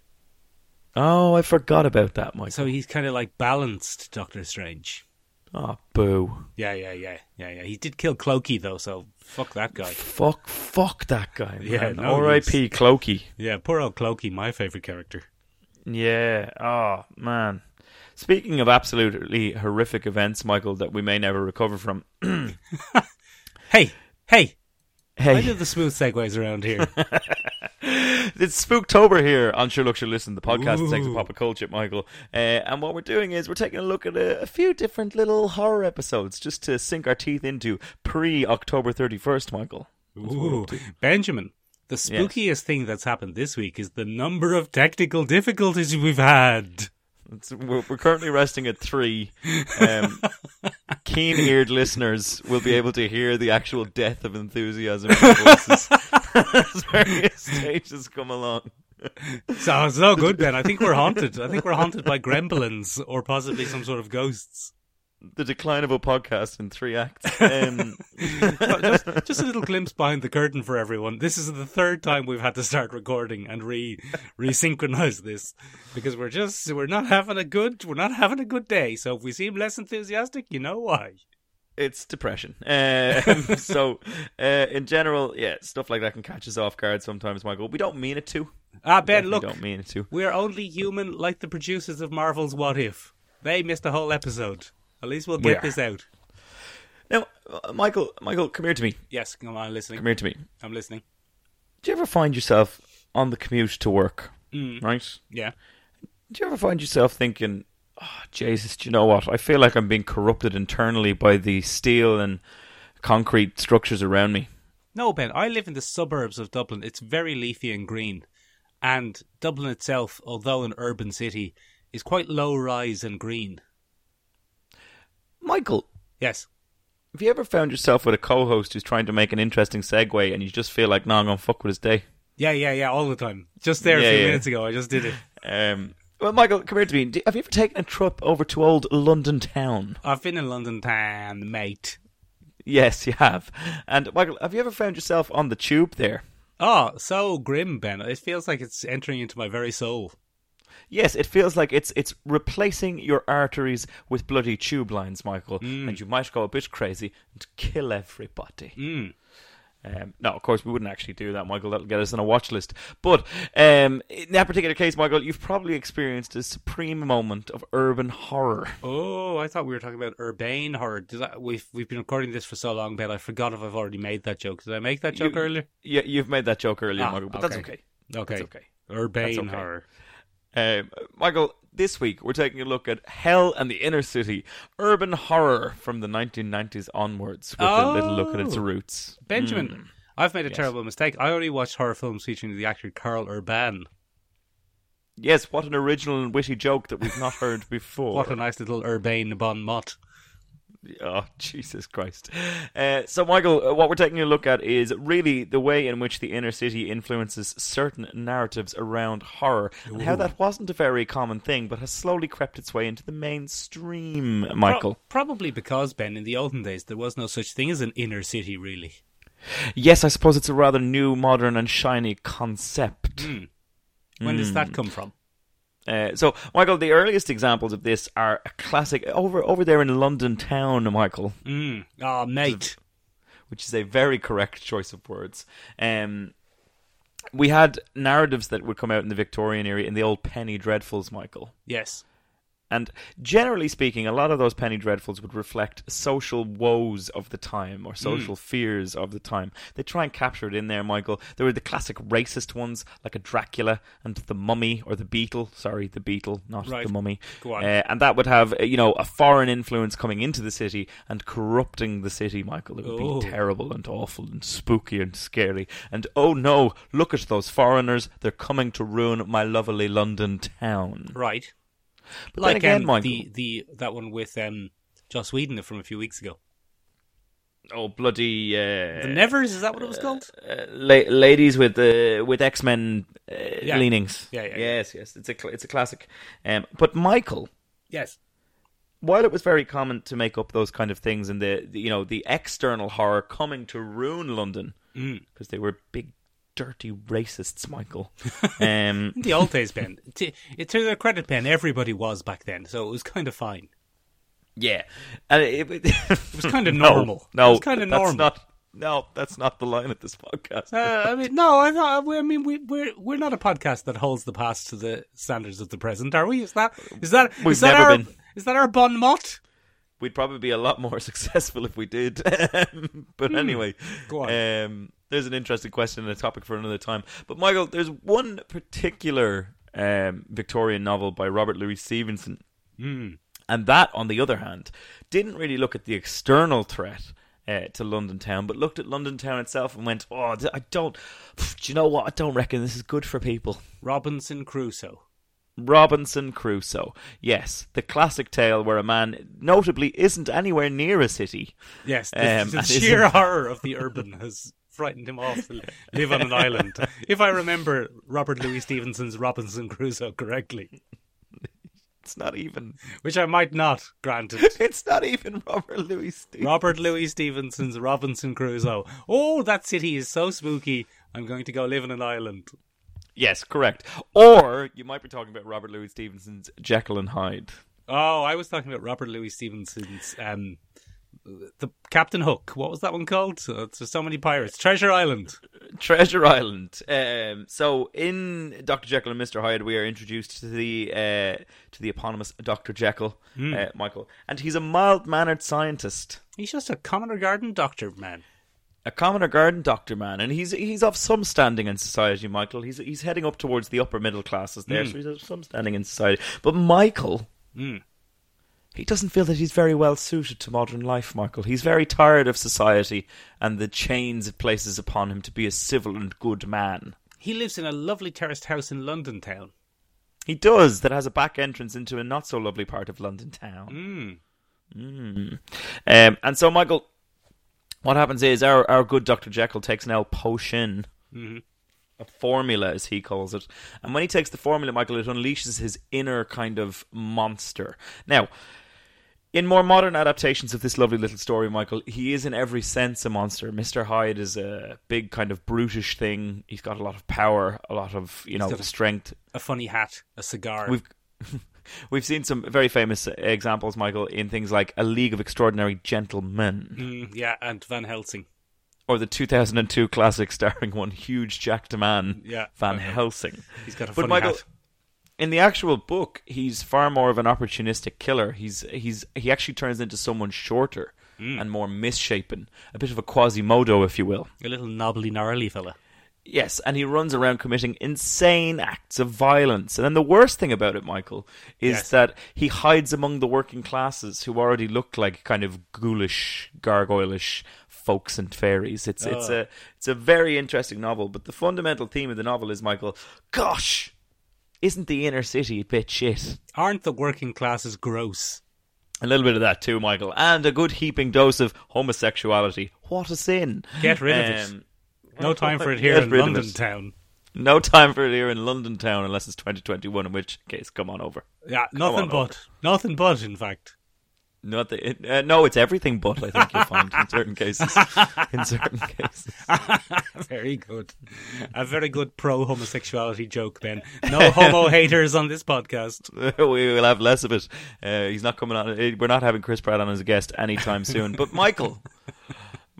Oh, I forgot about that, Michael. So he's kind of like balanced Doctor Strange. oh, boo. Yeah, yeah, yeah, yeah, yeah. He did kill Clokey though, so fuck that guy. Fuck, fuck that guy. Yeah, no, R.I.P. Clokey. Yeah, poor old Clokey, my favorite character. Yeah. Oh man. Speaking of absolutely horrific events, Michael, that we may never recover from. *clears throat* Hey, hey, Hey. I do the smooth segues around here. *laughs* it's Spooktober here on Sure Look, Sure Listen, the podcast that takes a pop of culture, Michael. Uh, and what we're doing is we're taking a look at a, a few different little horror episodes just to sink our teeth into pre October 31st, Michael. Ooh, Benjamin. The spookiest thing that's happened this week is the number of technical difficulties we've had. It's, we're, we're currently resting at three. Um, *laughs* keen-eared listeners will be able to hear the actual death of enthusiasm in voices as *laughs* various stages come along. So no good, Ben. I think we're haunted. I think we're haunted by gremlins or possibly some sort of ghosts. The decline of a podcast in three acts. *laughs* Um, just, just a little glimpse behind the curtain for everyone. This is the third time we've had to start recording and re resynchronize this because we're just we're not having a good we're not having a good day. So if we seem less enthusiastic, you know why. it's depression. Um, *laughs* so, uh, in general, yeah, stuff like that can catch us off guard sometimes, Michael. We don't mean it to. Ah, Ben, look, don't mean it to. we're only human, like the producers of Marvel's What If. They missed a whole episode. At least we'll get are. this out. Now, uh, Michael, Michael, come here to me. Yes, come on, I'm listening. Come here to me. I'm listening. Do you ever find yourself on the commute to work, Mm. right? Yeah. Do you ever find yourself thinking, oh, Jesus, do you know what? I feel like I'm being corrupted internally by the steel and concrete structures around me. No, Ben, I live in the suburbs of Dublin. It's very leafy and green. And Dublin itself, although an urban city, is quite low rise and green. Michael, Yes. have you ever found yourself with a co-host who's trying to make an interesting segue and you just feel like, no, I'm going to fuck with his day? Yeah, yeah, yeah, all the time. Just there Yeah, a few yeah. minutes ago, I just did it. Um, well, Michael, come here to me. Have you ever taken a trip over to old London town? I've been in London town, mate. Yes, you have. And Michael, have you ever found yourself on the tube there? Oh, so grim, Ben. It feels like it's entering into my very soul. Yes, it feels like it's it's replacing your arteries with bloody tube lines, Michael, and you might go a bit crazy and kill everybody. Mm. Um, no, of course we wouldn't actually do that, Michael. That'll get us on a watch list. But um, in that particular case, Michael, you've probably experienced a supreme moment of urban horror. Oh, I thought we were talking about urbane horror. I, we've we've been recording this for so long, Ben. I forgot if I've already made that joke. Did I make that joke You- earlier? Yeah, you've made that joke earlier, Ah, Michael, but that's okay. okay. Okay. That's okay. Urbane That's okay. horror. Um, Michael, this week we're taking a look at Hell and the Inner City, urban horror from the 1990s onwards, with a little look at its Oh. roots. Benjamin, Mm. I've made a Yes. terrible mistake. I only watched horror films featuring the actor Karl Urban. Yes, what an original and witty joke that we've not heard *laughs* before. What a nice little urbane bon mot. *laughs* Oh, Jesus Christ. Uh, so, Michael, uh, what we're taking a look at is really the way in which the inner city influences certain narratives around horror, and how that wasn't a very common thing, but has slowly crept its way into the mainstream, Michael. Pro- probably because, Ben, in the olden days, there was no such thing as an inner city, really. Yes, I suppose it's a rather new, modern, and shiny concept. When does Hmm. that come from? Uh, so, Michael, the earliest examples of this are a classic over over there in London town, Michael, Mm. Oh, mate. which is a very correct choice of words. Um, we had narratives that would come out in the Victorian era in the old penny dreadfuls, Michael. Yes. And generally speaking, a lot of those penny dreadfuls would reflect social woes of the time or social fears of the time. They try and capture it in there, Michael. There were the classic racist ones, like a Dracula and the Mummy or the Beetle. Sorry, the Beetle, not Right. the Mummy. Go on. Uh, and that would have, uh, you know, a foreign influence coming into the city and corrupting the city, Michael. It would Oh. be terrible and awful and spooky and scary. And oh no, look at those foreigners. They're coming to ruin my lovely London town. Right. But like again, um, Michael. the, the that one with um, Joss Whedon from a few weeks ago. Oh bloody! Uh, The Nevers, is that what it was called? uh, la- ladies with uh, with X Men uh, Yeah. leanings. Yeah, yeah, yeah. yes, yes. It's a cl- it's a classic. Um, but Michael, Yes. while it was very common to make up those kind of things and the, the you know the external horror coming to ruin London Mm. because they were big dirty racists, Michael. *laughs* um, the old days, Ben. To, to their credit, Ben, everybody was back then, so it was kind of fine. yeah, and it, it, *laughs* was kinda normal. No, It was kinda that's normal. Not, no, that's not the line of this podcast. Uh, I mean, no, I. I mean, we, we're we're not a podcast that holds the past to the standards of the present, are we? Is that is that We've is that our been. is that our bon mot? We'd probably be a lot more *laughs* successful if we did. but anyway, Hmm. Go on. Um, there's an interesting question and a topic for another time. But Michael, there's one particular um, Victorian novel by Robert Louis Stevenson, Hmm. and that, on the other hand, didn't really look at the external threat. Uh, to London town, but looked at London town itself and went, "Oh, I don't. Do you know what? I don't reckon this is good for people." Robinson Crusoe. Robinson Crusoe. Yes, the classic tale where a man notably isn't anywhere near a city. Yes, the, Um, the sheer horror of the urban has frightened him off to live on an island. If I remember Robert Louis Stevenson's Robinson Crusoe correctly, It's not even. which I might not, granted. *laughs* It's not even Robert Louis Stevenson. Robert Louis Stevenson's Robinson Crusoe. Oh, that city is so spooky. I'm going to go live on an island. Yes, correct. Or you might be talking about Robert Louis Stevenson's Jekyll and Hyde. Oh, I was talking about Robert Louis Stevenson's um, the Captain Hook. What was that one called? So, there's so many pirates. Treasure Island. *laughs* Treasure Island. Um, so in Doctor Jekyll and Mister Hyde, we are introduced to the uh, to the eponymous Doctor Jekyll, uh, Michael, and he's a mild mannered scientist, He's just a commoner garden doctor, man. a commoner garden doctor man, and he's he's of some standing in society. Michael, he's he's heading up towards the upper middle classes there, so he's of some standing in society. But Michael. He doesn't feel that he's very well suited to modern life, Michael. He's very tired of society and the chains it places upon him to be a civil and good man. He lives in a lovely terraced house in London town. He does. That has a back entrance into a not so lovely part of London town. Mm. Um, and so, Michael, what happens is our, our good Dr. Jekyll takes an L potion, a formula as he calls it. And when he takes the formula, Michael, it unleashes his inner kind of monster. Now, in more modern adaptations of this lovely little story, Michael, he is in every sense a monster. Mr. Hyde is a big kind of brutish thing. He's got a lot of power, a lot of, you know, got a- strength. A funny hat, a cigar. We've *laughs* we've seen some very famous examples, Michael, in things like A League of Extraordinary Gentlemen Mm, yeah, and Van Helsing. or the 2002 classic starring one huge jacked man, Yeah, Van Van Helsing. He's got a But funny Michael, hat. In the actual book, he's far more of an opportunistic killer. He's he's he actually turns into someone shorter Hmm. and more misshapen, a bit of a Quasimodo, if you will. A little knobbly, gnarly fella. Yes, and he runs around committing insane acts of violence. And then the worst thing about it, Michael, is Yes. that he hides among the working classes who already look like kind of ghoulish, gargoylish folks and fairies. It's it's Oh. a it's a very interesting novel, but the fundamental theme of the novel is Michael, gosh, isn't the inner city a bit shit? Aren't the working classes gross? A little bit of that too, Michael, and a good heaping dose of homosexuality. What a sin! Get rid of it. Um, No time for it here in London town. No time for it here in London town unless it's 2021, in which case, come on over. Yeah, nothing but. over. Nothing but, in fact. Not the, uh, no, it's everything but, I think you'll find in certain cases. In certain cases. *laughs* very good. A very good pro homosexuality joke, Ben. No homo *laughs* haters on this podcast. *laughs* we will have less of it. Uh, he's not coming on. uh, We're not having Chris Pratt on as a guest anytime soon. But Michael,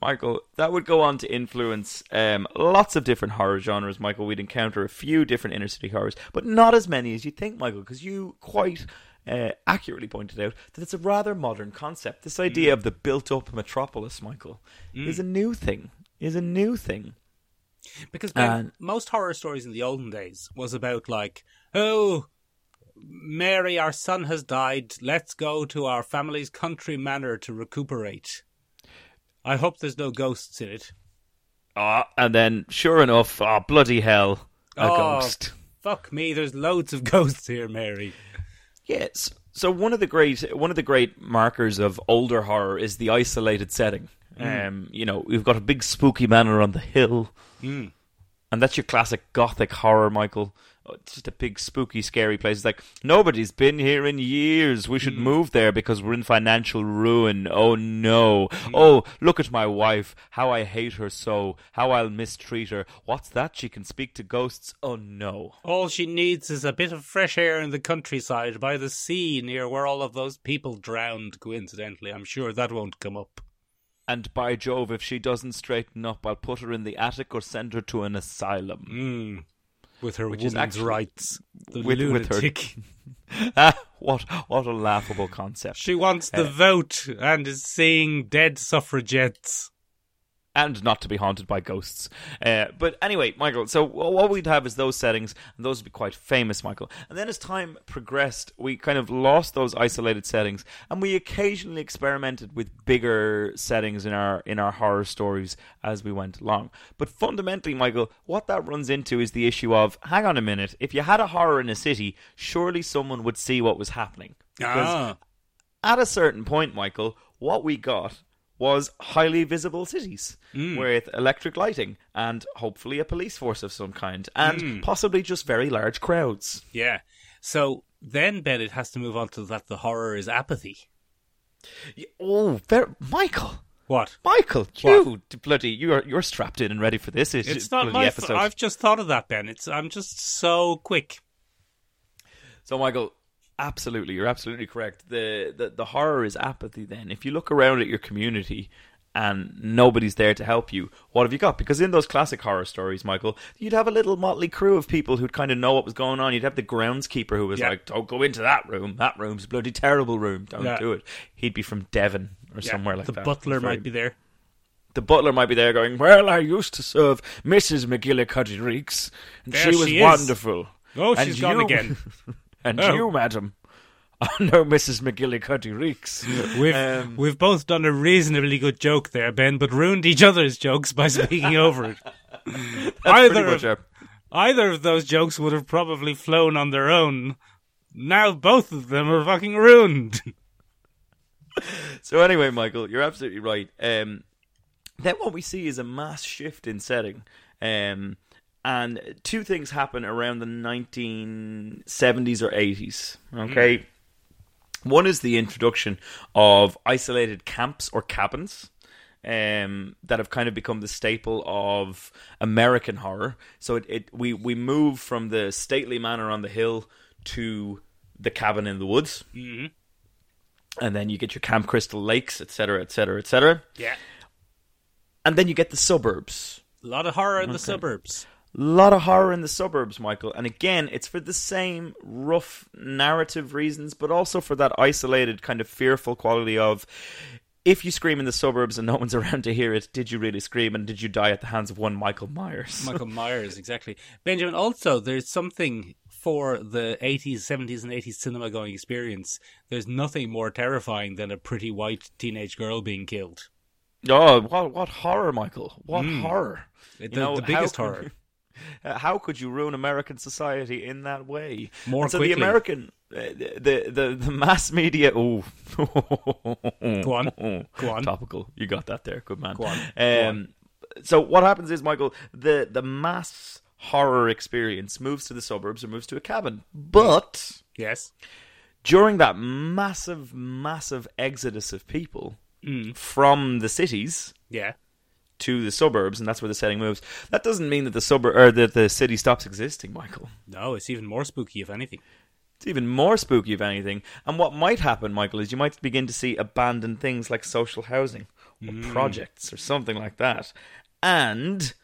Michael, that would go on to influence um, lots of different horror genres. Michael, we'd encounter a few different inner city horrors, but not as many as you think, Michael, because you quite uh, accurately pointed out that it's a rather modern concept. This idea of the built-up metropolis, Michael, is a new thing. Is a new thing. Because most horror stories in the olden days was about like, oh, Mary, our son has died. Let's go to our family's country manor to recuperate. I hope there's no ghosts in it. Ah, and then, sure enough, oh bloody hell, a Oh. ghost. Fuck me, there's loads of *laughs* ghosts here, Mary. Yes. So one of the great one of the great markers of older horror is the isolated setting. Um, you know, we've got a big spooky manor on the hill, and that's your classic gothic horror, Michael. Oh, It's just a big spooky, scary place. It's like nobody's been here in years. We should move there because we're in financial ruin. Oh no! Oh, look at my wife. How I hate her so. How I'll mistreat her. What's that? She can speak to ghosts. Oh no! All she needs is a bit of fresh air in the countryside by the sea near where all of those people drowned, coincidentally. I'm sure that won't come up. And by Jove, if she doesn't straighten up, I'll put her in the attic or send her to an asylum. Mm. With her is woman's actually- rights. The with- with her- lunatic. *laughs* ah, what what a laughable concept. She wants the Uh, vote and is seeing dead suffragettes. And not to be haunted by ghosts. Uh, but anyway, Michael, so what we'd have is those settings, and those would be quite famous, Michael. And then as time progressed, we kind of lost those isolated settings, and we occasionally experimented with bigger settings in our in our horror stories as we went along. But fundamentally, Michael, what that runs into is the issue of hang on a minute, if you had a horror in a city, surely someone would see what was happening. Because Ah, at a certain point, Michael, what we got was highly visible cities mm. with electric lighting and hopefully a police force of some kind and mm. possibly just very large crowds. yeah. So then Bennett has to move on to that the horror is apathy. Oh, Michael. What? Michael, you bloody, you're you're strapped in and ready for this. It's, It's not my. episode. F- I've just thought of that, Ben. It's. I'm just so quick. So, Michael, absolutely, you're absolutely correct. The, the the horror is apathy. Then, if you look around at your community and nobody's there to help you, what have you got? Because in those classic horror stories, Michael, you'd have a little motley crew of people who'd kind of know what was going on. You'd have the groundskeeper who was Yeah. like, "Don't go into that room. That room's a bloody terrible room. Don't Yeah. do it." He'd be from Devon or Yeah, somewhere like the that. The butler Very- might be there. the butler might be there going, Well, I used to serve Mrs. McGillicuddy Reeks, and There she was she wonderful. Oh, And she's gone you- again. *laughs* and Oh. you, madam, are no Mrs. McGillicuddy Reeks. We've Um, we've both done a reasonably good joke there, Ben, but ruined each other's jokes by speaking over it. *laughs* either of, it. either of those jokes would have probably flown on their own. Now both of them are fucking ruined. *laughs* So anyway, Michael, you're absolutely right. Um, then what we see is a mass shift in setting. Um, and two things happen around the 1970s or 80s. Okay. One is the introduction of isolated camps or cabins um, that have kind of become the staple of American horror. So it, it we, we move from the stately manor on the hill to the cabin in the woods. Mm-hmm. And then you get your Camp Crystal Lakes, etc., etc., etc. Yeah. And then you get the suburbs. A lot of horror in the suburbs. Lot of horror in the suburbs, Michael. And again, it's for the same rough narrative reasons, but also for that isolated kind of fearful quality of if you scream in the suburbs and no one's *laughs* around to hear it, did you really scream and did you die at the hands of one Michael Myers? *laughs* Michael Myers, exactly. Benjamin, also, there's something for the 80s, 70s, and 80s cinema going experience. There's nothing more terrifying than a pretty white teenage girl being killed. oh, what what horror, Michael? What hmm. horror? The, know, the biggest how- horror. *laughs* Uh, How could you ruin American society in that way? More And so quickly. the American, uh, the, the the mass media. Oh, *laughs* Go on. Go on. Topical. You got that there. Good man. Go on. Go Um, so what happens is, Michael, the the mass horror experience moves to the suburbs or moves to a cabin, but Yes. during that massive, massive exodus of people Mm. from the cities Yeah. To the suburbs, and that's where the setting moves. That doesn't mean that the suburb or that the city stops existing, Michael. No, it's even more spooky, if anything. It's even more spooky, if anything. And what might happen, Michael, is you might begin to see abandoned things like social housing or projects or something like that. And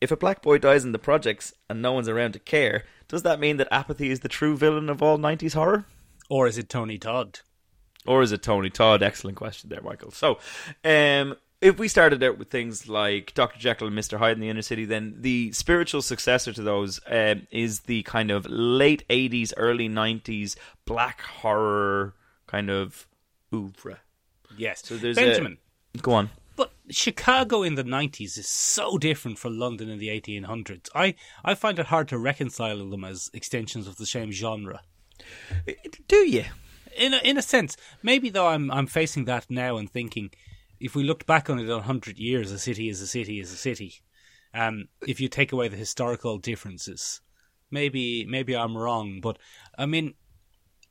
if a black boy dies in the projects and no one's around to care, does that mean that apathy is the true villain of all 90s horror? Or is it Tony Todd? Or is it Tony Todd? Excellent question there, Michael. So, um, if we started out with things like Dr. Jekyll and Mr. Hyde in the inner city, then the spiritual successor to those um, is the kind of late 80s, early 90s black horror kind of oeuvre. Yes. So there's Benjamin. A, go on. But Chicago in the 90s is so different from London in the 1800s. I, I find it hard to reconcile them as extensions of the same genre. Do you? In a, in a sense, maybe though I'm I'm facing that now and thinking, if we looked back on it in hundred years, a city is a city is a city. Um, if you take away the historical differences, maybe maybe I'm wrong, but I mean,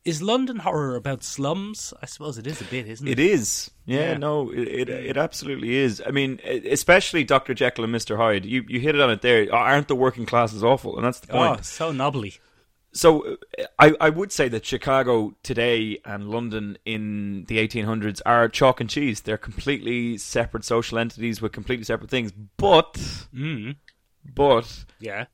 is London horror about slums? I suppose it is a bit, isn't it? It is. Yeah, Yeah. no, it, it it absolutely is. I mean, especially Dr. Jekyll and Mr. Hyde. You you hit it on it there. Aren't the working classes awful? And that's the point. Oh, so knobbly. So I, I would say that Chicago today and London in the 1800s are chalk and cheese. They're completely separate social entities with completely separate things. But Mm. but Yeah.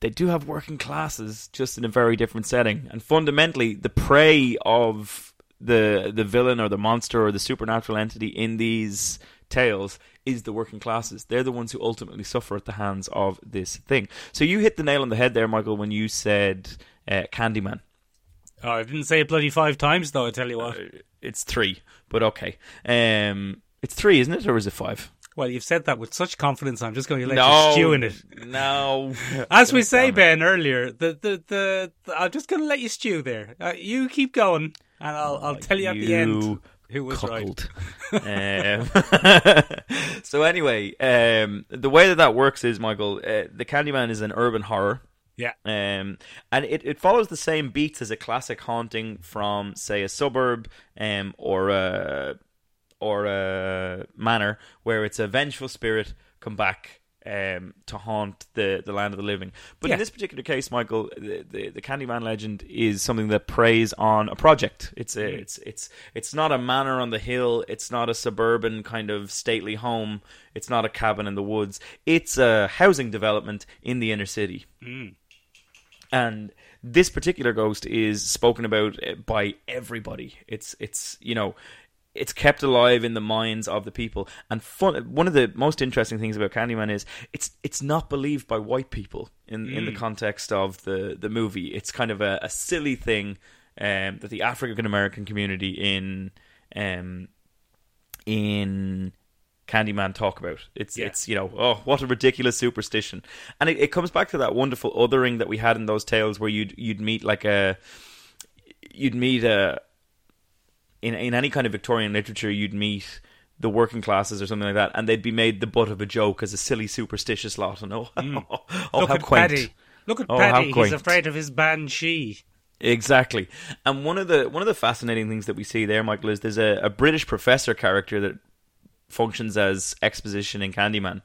they do have working classes just in a very different setting. And fundamentally, the prey of the the villain or the monster or the supernatural entity in these tales is the working classes. They're the ones who ultimately suffer at the hands of this thing. So you hit the nail on the head there, Michael, when you said uh, Candyman. Oh, I didn't say it bloody five times, though, I tell you what. It's three, but okay. Um, it's three, isn't it, or is it five? Well, you've said that with such confidence, I'm just going to let no, you stew in it. No. *laughs* As we say, Ben, earlier, the, the, the, the- I'm just going to let you stew there. Uh, you keep going, and I'll, I'll tell you at the end who was right. *laughs* um, *laughs* so anyway, um, the way that that works is, Michael, uh, the Candyman is an urban horror. Yeah. Um, and it, it follows the same beats as a classic haunting from, say, a suburb um, or a or a manor where it's a vengeful spirit come back um, to haunt the, the land of the living. But Yeah. in this particular case, Michael, the, the the Candyman legend is something that preys on a project. It's a, it's it's it's not a manor on the hill. It's not a suburban kind of stately home. It's not a cabin in the woods. It's a housing development in the inner city and this particular ghost is spoken about uh, by everybody. It's it's you know it's kept alive in the minds of the people. And fun, one of the most interesting things about Candyman is it's it's not believed by white people in in the context of the the movie. It's kind of a, a silly thing um, that the African American community in um, in Candyman talk about. It's Yeah. it's you know oh what a ridiculous superstition, and it, it comes back to that wonderful othering that we had in those tales where you'd you'd meet like a you'd meet a in in any kind of Victorian literature you'd meet the working classes or something like that, and they'd be made the butt of a joke as a silly superstitious lot. And oh, *laughs* oh Mm. Look how at quaint. Paddy. Look at Oh, Paddy. He's afraid of his banshee. Exactly. And one of the one of the fascinating things that we see there, Michael, is there's a, a British professor character that functions as exposition in Candyman.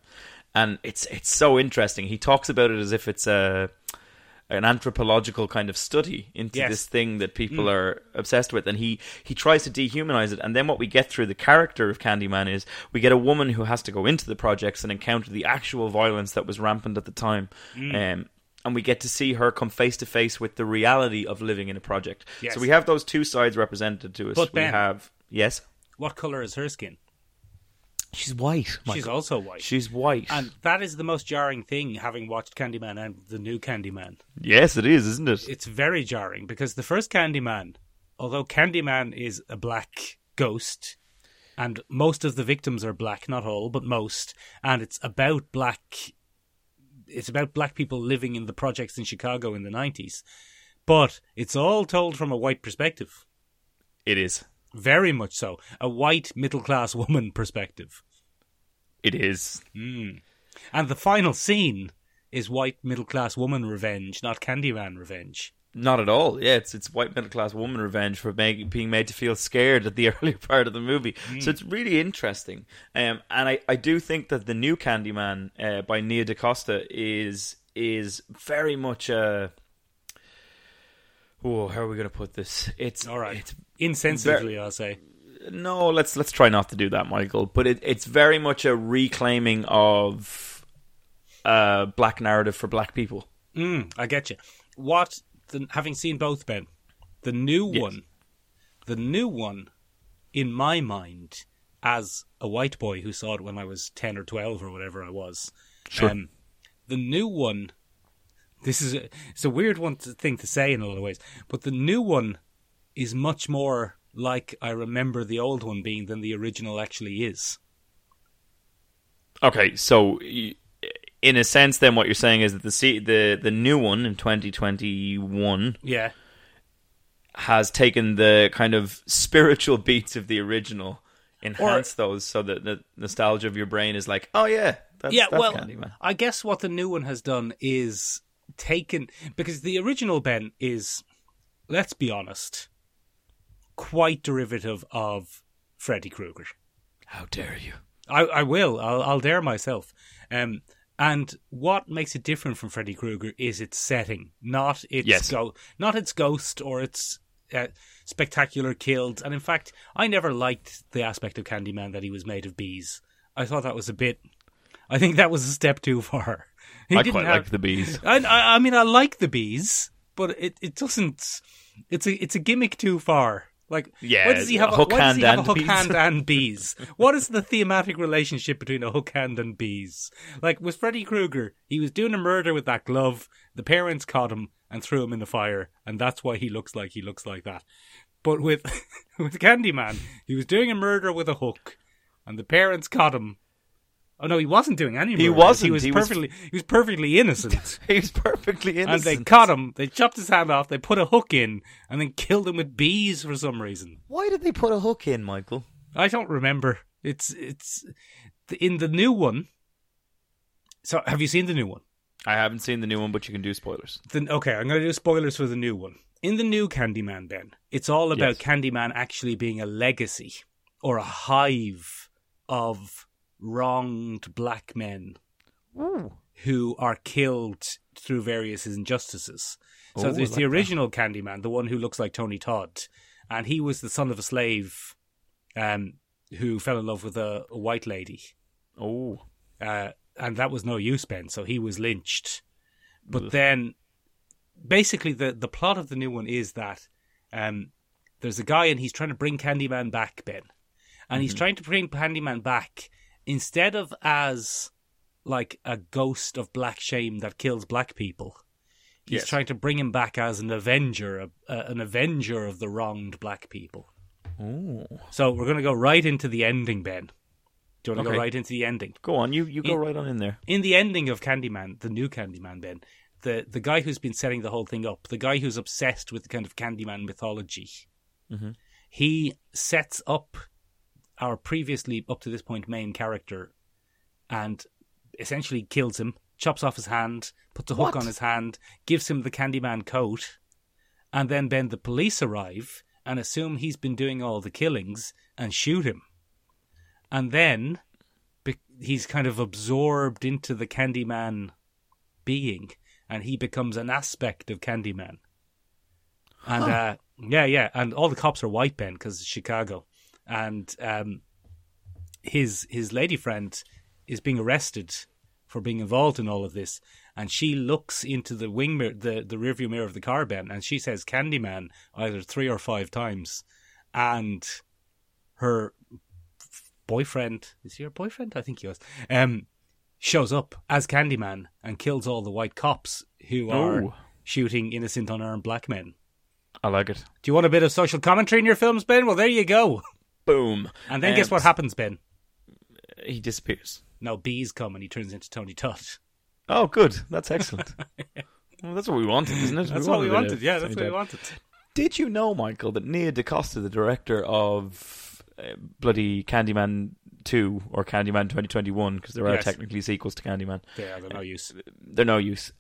And it's it's so interesting. He talks about it as if it's a an anthropological kind of study into Yes. this thing that people are obsessed with and he he tries to dehumanize it and then what we get through the character of Candyman is we get a woman who has to go into the projects and encounter the actual violence that was rampant at the time um, and we get to see her come face to face with the reality of living in a project Yes. so we have those two sides represented to us But we have yes What colour is her skin? She's white She's also white. she's white and that is the most jarring thing, having watched Candyman and the new Candyman. yes it is isn't it It's very jarring because the first Candyman, although Candyman is a black ghost, and most of the victims are black, not all, but most, and it's about black. It's about black people living in the projects in Chicago in the nineties, but it's all told from a white perspective. it is Very much so, a white middle class *laughs* woman perspective. it is And the final scene is white middle class woman revenge, not Candyman revenge. Not at all. Yeah, it's it's white middle class woman revenge for make, being made to feel scared at the *laughs* earlier part of the movie. So it's really interesting. Um, and I, I do think that the new Candyman uh, by Nia DaCosta is is very much a. Oh, how are we going to put this? It's All right. It's Insensitively, I'll say. no, let's let's try not to do that, Michael. But it, it's very much a reclaiming of uh, black narrative for black people. Mm, I get you. What, the, having seen both, Ben, the new Yes. one, the new one, in my mind, as a white boy who saw it when I was 10 or 12 or whatever I was, Sure. um, the new one, this is a, it's a weird one to, thing to say in a lot of ways, but the new one is much more like I remember the old one being than the original actually is. Okay, so in a sense, then what you're saying is that the the the new one in 2021 Yeah. has taken the kind of spiritual *laughs* beats of the original, enhanced those so that the nostalgia of your brain is like, oh yeah, that's, yeah, that's well, Candyman. I guess what the new one has done is taken because the original Ben is, let's be honest, quite derivative of Freddy Krueger. How dare you? I, I will. I'll, I'll dare myself. Um, and what makes it different from Freddy Krueger is its setting, not its Yes. go, not its ghost or its uh, spectacular kills. And in fact, I never liked the aspect of Candyman that he was made of bees. I thought that was a bit. I think that was a step too far. *laughs* He I didn't quite have- like the bees. *laughs* I, I, I mean, I like the bees, but it, it doesn't. It's a it's a gimmick too far. Like, Yeah, why does he have a, hook why does he hand have a hook and hand bees. and bees? What is the thematic relationship between a hook hand and bees? Like with Freddy Krueger, he was doing a murder with that glove. The parents caught him and threw him in the fire, and that's why he looks like he looks like that. But with *laughs* with Candyman, he was doing a murder with a hook, and the parents caught him. Oh no, he wasn't doing any. He wasn't. He was perfectly He was- perfectly. Innocent. *laughs* He was perfectly innocent. And they caught him. They chopped his hand off. They put a hook in, and then killed him with bees for some reason. Why did they put a hook in, Michael? I don't remember. It's it's in the new one. So, have you seen the new one? I haven't seen the new one, but you can do spoilers. Then okay, I'm going to do spoilers for the new one. In the new Candyman, Ben, it's all about Yes. Candyman actually being a legacy or a hive of wronged black men who are killed through various injustices. So Oh, I there's like the that. original Candyman, the one who looks like Tony Todd, and he was the son of a slave um, who fell in love with a, a white lady. Oh, uh, and that was no use, Ben. So he was lynched. But then, basically, the the plot of the new one is that um, there's a guy and he's trying to bring Candyman back, Ben, and he's trying to bring Candyman back instead of as like a ghost of black shame that kills black people. He's Yes. trying to bring him back as an avenger, a, a, an avenger of the wronged black people. oh. So we're going to go right into the ending, Ben. Do you want to Okay. go right into the ending? Go on, you you go In- right on in there. in the ending of Candyman, the new Candyman, Ben, the the guy who's been setting the whole thing up, the guy who's obsessed with the kind of Candyman mythology, Mhm. he sets up our previously up to this point main character, and essentially kills him, chops off his hand, puts a hook What? on his hand, gives him the Candyman coat, and then Ben the police arrive and assume he's been doing all the killings and shoot him, and then be- he's kind of absorbed into the Candyman being, and he becomes an aspect of Candyman. And uh, yeah, yeah, and all the cops are white Ben because Chicago, and um, his his lady friend is being arrested for being involved in all of this, and she looks into the wing mirror, the the rearview mirror of the car, Ben, and she says Candyman either three or five times, and her boyfriend is he her boyfriend? I think he was. Um, shows up as Candyman and kills all the white cops who are Oh. shooting innocent unarmed black men. I like it. Do you want a bit of social commentary in your films, Ben? Well, there you go. *laughs* Boom. And then Um, guess what happens, Ben? He disappears. No, bees come and he turns into Tony Todd. Oh, good. That's *laughs* excellent. well, that's what we wanted, isn't it? That's what we wanted. Yeah, that's Tony what we wanted. Did you know, Michael, that Nia DaCosta, the director of uh, bloody Candyman 2 or Candyman 2021, because there are Yes. technically sequels to Candyman, Yeah, they're no use. they're no use.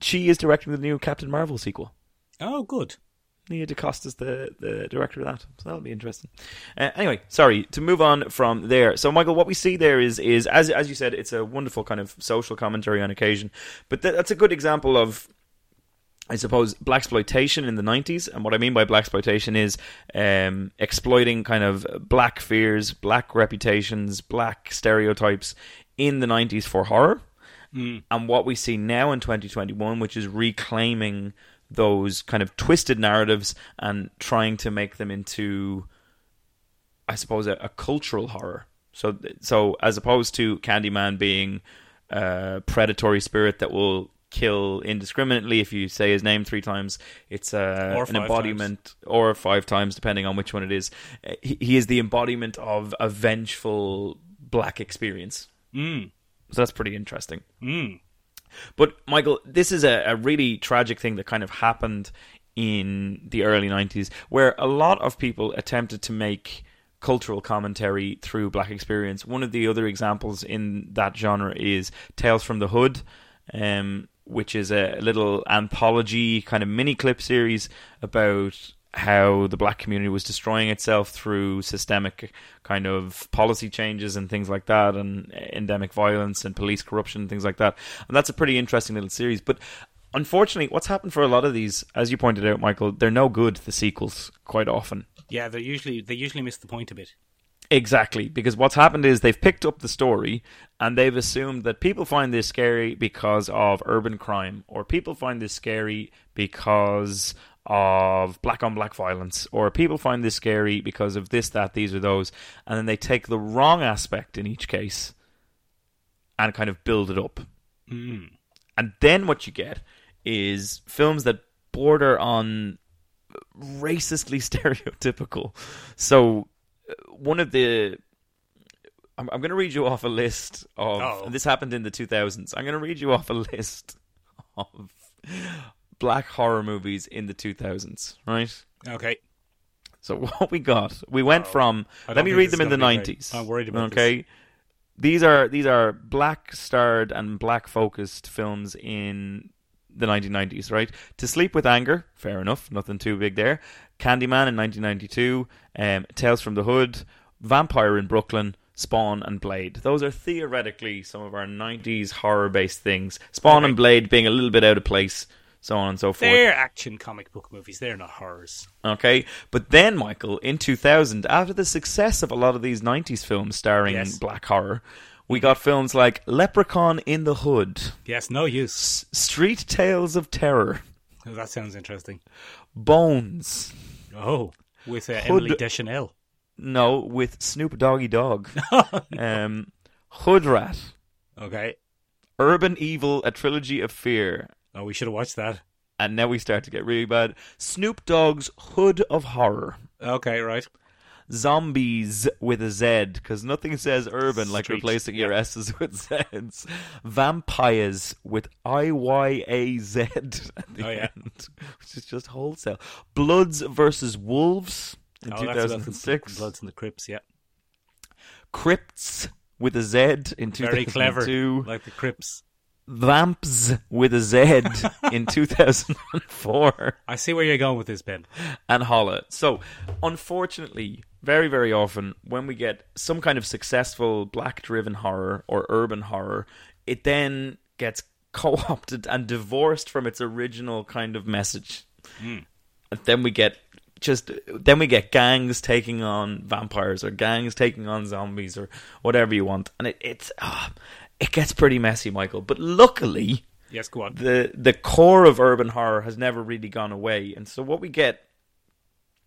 She is directing the new Captain Marvel sequel. Oh, good. Nia DaCosta's the, the director of that, so that'll be interesting. Uh, anyway, sorry to move on from there. So, Michael, what we see there is is as as you said, it's a wonderful kind of social commentary on occasion, but th- that's a good example of. I suppose black exploitation in the '90s, and what I mean by black exploitation is um, exploiting kind of black fears, black reputations, black stereotypes in the '90s for horror and what we see now in 2021, which is reclaiming those kind of twisted narratives and trying to make them into, I suppose, a, a cultural horror. So, so as opposed to Candyman being a predatory spirit that will kill indiscriminately if you say his name three times, it's uh, an embodiment, or five times depending on which one it is. Uh, He, he is the embodiment of a vengeful black experience. Mm. So that's pretty interesting. Mm. But Michael, this is a, a really tragic thing that kind of happened in the early 90s where a lot of people attempted to make cultural commentary through black experience. One of the other examples in that genre is Tales from the Hood, um, which is a little anthology kind of mini clip series about how the black community was destroying itself through systemic kind of policy changes and things like that and endemic violence and police corruption and things like that. And that's a pretty interesting little series. But unfortunately, what's happened for a lot of these, as you pointed out, Michael, they're no good, the sequels, quite often. Yeah, they usually they usually miss the point a bit. Exactly, because what's happened is they've picked up the story and they've assumed that people find this scary because of urban crime, or people find this scary because of black on black violence, or people find this scary because of this, that, these, or those, and then they take the wrong aspect in each case and kind of build it up. And then what you get is films that border on racistly *laughs* stereotypical. So uh, one of the I'm, I'm going to read you off a list of Oh. this happened in the 2000s. I'm going to read you off a list *laughs* of black horror movies in the 2000s, right? Okay. So *laughs* what we got, we went from. Oh. Don't Let me read them in the nineties. I'm worried about Okay, these are these are black starred and black focused films in the 1990s, right? To Sleep with Anger, fair enough, nothing too big there. Candyman in 1992, um, Tales from the Hood, Vampire in Brooklyn, Spawn and Blade. Those are theoretically some of our 90s horror based things. Spawn and Blade being a little bit out of place, so on and so forth. They're action comic book movies. They're not horrors. Okay, but then Michael, in 2000, after the success of a lot of these 90s films starring Yes. black horror, we got films like Leprechaun in the Hood, Yes, no use. S- Street Tales of Terror, Oh, that sounds interesting. Bones. Oh, with uh, Emily Deschanel. No, with Snoop Doggy Dogg. *laughs* um, Hood Rat, Okay. Urban Evil, A Trilogy of Fear. Oh, we should have watched that. And now we start to get really bad. Snoop Dogg's Hood of Horror. Okay, right. Zombies with a Z, because nothing says urban like Street, replacing your S's with Z's. Vampires with I Y A Z at the Oh, yeah. end, which is just wholesale. Bloods versus Wolves in Oh, that's 2006. Bloods and the Crips, yeah. Crypts with a Z in 2002. Very clever. Like the Crips. Vamps with a Z *laughs* in 2004. I see where you're going with this, Ben. and holla. So, unfortunately, very, very often when we get some kind of successful black driven horror or urban horror, it then gets *laughs* co opted and divorced from its original kind of message. And then we get just then we get gangs taking on vampires or gangs taking on zombies or whatever you want and it it's ah, it gets pretty messy michael but luckily Yes, go on. the the core of urban horror has never really gone away and so what we get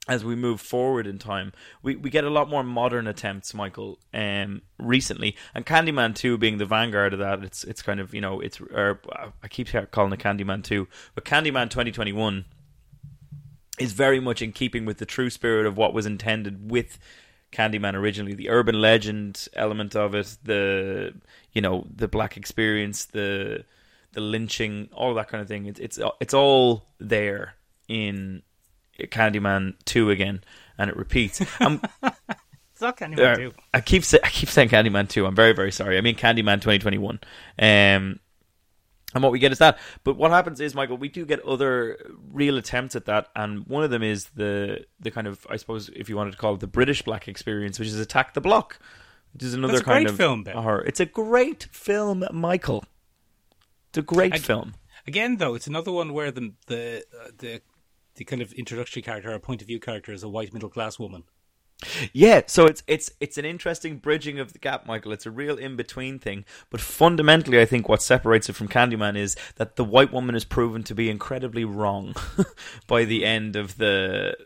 as we move forward in time we, we get a lot more modern attempts michael um recently and candyman 2 being the vanguard of that it's it's kind of you know it's or i keep calling it candyman 2 but candyman 2021 is very much in keeping with the true spirit of what was intended with Candyman originally. The urban legend element of it, the you know the black experience, the the lynching, all that kind of thing. It's it's it's all there in Candyman two again, and it repeats. Um, *laughs* It's not Candyman uh, 2. I keep say, I keep saying Candyman two. I'm very very sorry. I mean Candyman 2021. Um, and what we get is that. But what happens is, Michael, we do get other real attempts at that, and one of them is the the kind of I suppose if you wanted to call it the British black experience, which is Attack the Block, which is another That's a kind great of film, Ben. horror. It's a great film, Michael. It's a great I- film. Again, though, it's another one where the the uh, the the kind of introductory character or point of view character is a white middle class woman. Yeah, so it's it's it's an interesting bridging of the gap, Michael. It's a real in between thing, but fundamentally, I think what separates it from Candyman is that the white woman is proven to be incredibly wrong *laughs* by the end of the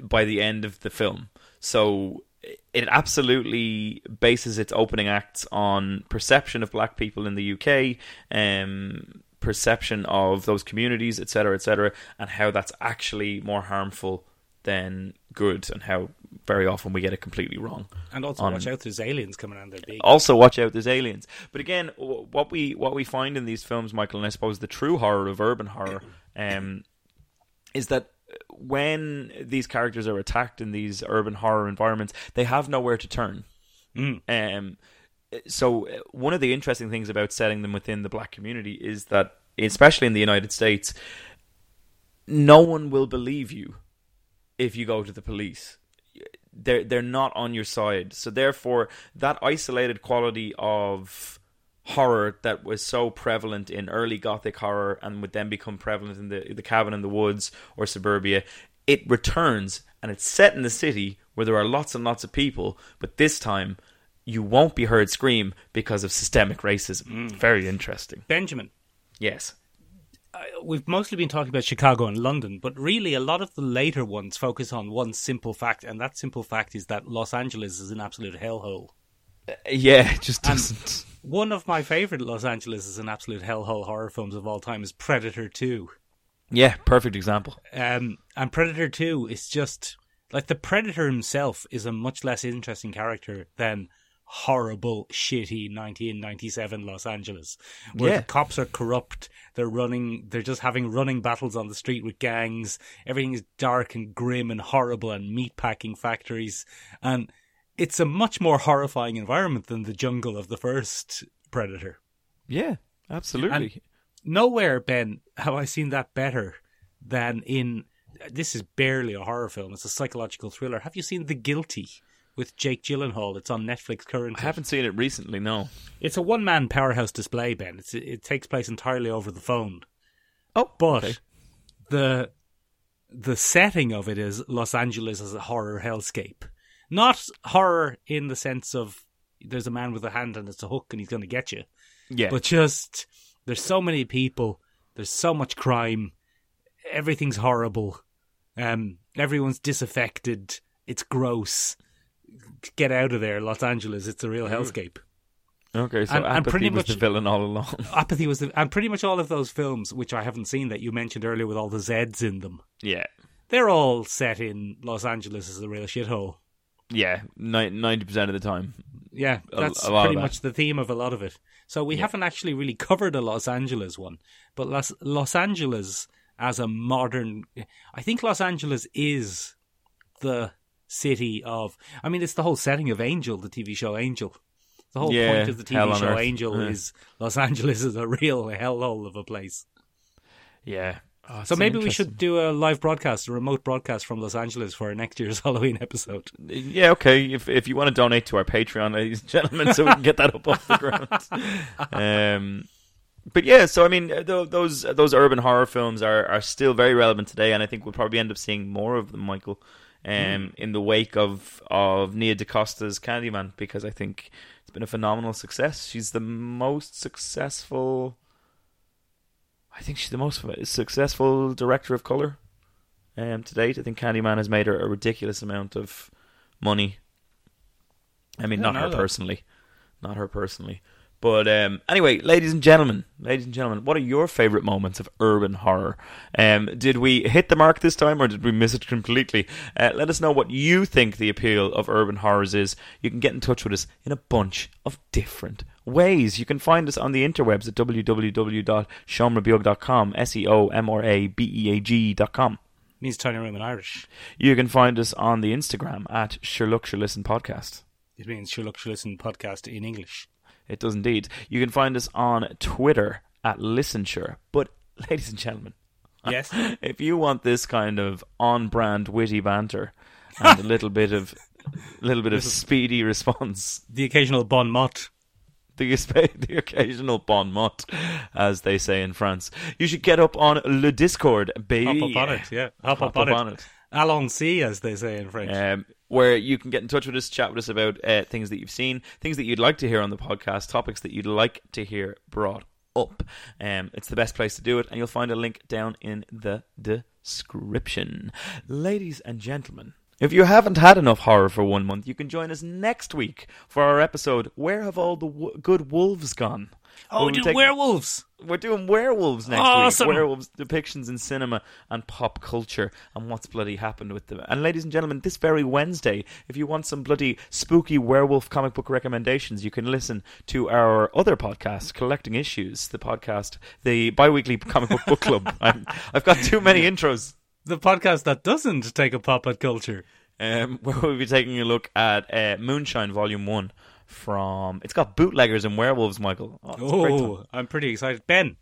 by the end of the film. So it absolutely bases its opening acts on perception of black people in the UK, um, perception of those communities, etc., etc., and how that's actually more harmful than good, and how very often we get it completely wrong. And also, On- watch out, there's aliens coming on. They're big. Also, watch out, there's aliens. But again, what we what we find in these films, Michael, and I suppose the true horror of urban horror, um, is that when these characters are attacked in these urban horror environments, they have nowhere to turn. Mm. Um, so uh, one of the interesting things about setting them within the black community is that, especially in the United States, no one will believe you if you go to the police. They're they're not on your side. So therefore, that isolated quality of horror that was so prevalent in early Gothic horror and would then become prevalent in the the cabin in the woods or suburbia, it returns and it's set in the city where there are lots and lots of people, but this time you won't be heard scream because of systemic racism. Mm. Very interesting. Benjamin, Yes. I, we've mostly been talking about Chicago and London, but really a lot of the later ones focus on one simple fact, and that simple fact is that Los Angeles is an absolute hellhole. *laughs* Yeah, it just doesn't. One of my favorite Los Angeles is an absolute hellhole horror films of all time is Predator 2. Yeah, perfect example. Um, and Predator 2 is just like the Predator himself is a much less interesting character than horrible, shitty 1997 Los Angeles, where Yeah. the cops are corrupt. They're running, they're just having running battles on the street with gangs. Everything is dark and grim and horrible and meatpacking factories. And it's a much more horrifying environment than the jungle of the first Predator. Yeah, absolutely. Nowhere, Ben, have I seen that better than in. This is barely a horror film. It's a psychological thriller. Have you seen The Guilty with Jake Gyllenhaal? It's on Netflix currently. I haven't seen it recently. No. It's a one man powerhouse display, Ben. It's, it takes place entirely over the phone. Oh, But okay. the the setting of it is Los Angeles as a horror hellscape. Not horror in the sense of there's a man with a hand and it's a hook and he's going to get you. yeah, But just there's so many people, there's so much crime, everything's horrible. Um, everyone's disaffected. It's gross. Get out of there, Los Angeles. It's a real hellscape. okay. So and- and apathy pretty was the much- villain all along. *laughs* Apathy was, the, and pretty much all of those films, which I haven't seen that you mentioned earlier, with all the Z's in them, yeah, they're all set in Los Angeles as a real shithole. Yeah. Ninety percent of the time. Yeah, that's a lot pretty much the theme of a lot of it. So we haven't actually really covered a Los Angeles one, but Los, Los Angeles as a modern, I think Los Angeles is the city of. I mean, it's the whole setting of Angel, the TV show Angel. The whole Yeah, point of the TV show earth. Angel Yeah. is Los Angeles is a real *laughs* hellhole of a place. Yeah. Oh, So maybe we should do a live broadcast, a remote broadcast from Los Angeles for our next year's *laughs* Halloween episode. Yeah, okay. If if you want to donate to our Patreon, *laughs* ladies and gentlemen, so we can get that up off the ground. *laughs* Um, but yeah, so I mean, th- those those urban horror films are are still very relevant today, and I think we'll probably end up seeing more of them, Michael, um, in the wake of of Nia DaCosta's Candyman, because I think it's been a phenomenal success. She's the most successful. I think she's the most successful director of color um, to date. I think Candyman has made her a ridiculous amount of money. I mean, I not her that. personally, not her personally. But um, anyway, ladies and gentlemen, ladies and gentlemen, what are your favorite moments of urban horror? Um, did we hit the mark this time, or did we miss it completely? Uh, let us know what you think the appeal of urban horrors is. You can get in touch with us in a bunch of different ways. You can find us on the interwebs at www.seomrabeag.com, S-E-O-M-R-A-B-E-A-G.com. means tiny room in Irish. You can find us on the Instagram at Sherlock Podcast. It means Sherlock podcast in English. It does indeed. You can find us on Twitter at ListenSure. But, *laughs* ladies and gentlemen, *laughs* Yes. if you want this kind of on-brand witty banter and a little bit of, *laughs* little bit of speedy response, the occasional bon mot. *laughs* the, the occasional bon mot, as they say in France, you should get up on Le Discord, baby. Hop up on it, yeah. Hop, Hop up, on, up on it. it. Allons-y, as they say in French. um, where you can get in touch with us, chat with us about uh, things that you've seen, things that you'd like to hear on the podcast, topics that you'd like to hear brought up. Um, it's the best place to do it, and you'll find a link down in the description. Ladies and gentlemen, if you haven't had enough horror for one month, you can join us next week for our episode Where Have All the w- Good Wolves Gone? oh, Where we we do take- werewolves! We're doing werewolves next Awesome. week. Werewolves depictions in cinema and pop culture and what's bloody happened with them. And ladies and gentlemen, this very Wednesday, if you want some bloody spooky werewolf comic book recommendations, you can listen to our other podcast, Collecting Issues, the podcast, the bi-weekly comic book book club. *laughs* I'm, I've got too many intros. The podcast that doesn't take a pop at culture. Um, where *laughs* we'll be taking a look at uh, Moonshine Volume 1 from... It's got bootleggers and werewolves, Michael. Oh, it's a great time. Oh, I'm pretty excited. Ben,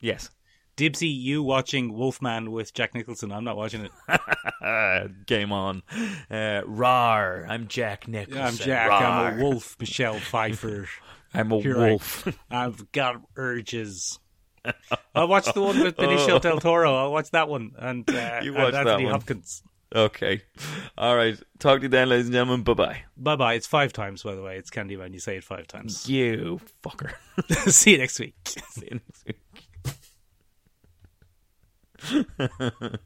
Yes. Dibsy, you watching Wolfman with Jack Nicholson? I'm not watching it. *laughs* Game on. Uh, rar. I'm Jack Nicholson. I'm Jack. Rar. I'm a wolf. Michelle Pfeiffer. *laughs* I'm a Here I- wolf. I've got urges. I'll watch the one with *laughs* Benicio del Toro. I'll watch that one. And, uh, *laughs* You and watch that Anthony one. Hopkins. okay. All right. Talk to you then, ladies and gentlemen. Bye bye. Bye bye. It's five times, by the way. It's Candyman. You say it five times. You fucker. *laughs* See you next week. See you next week.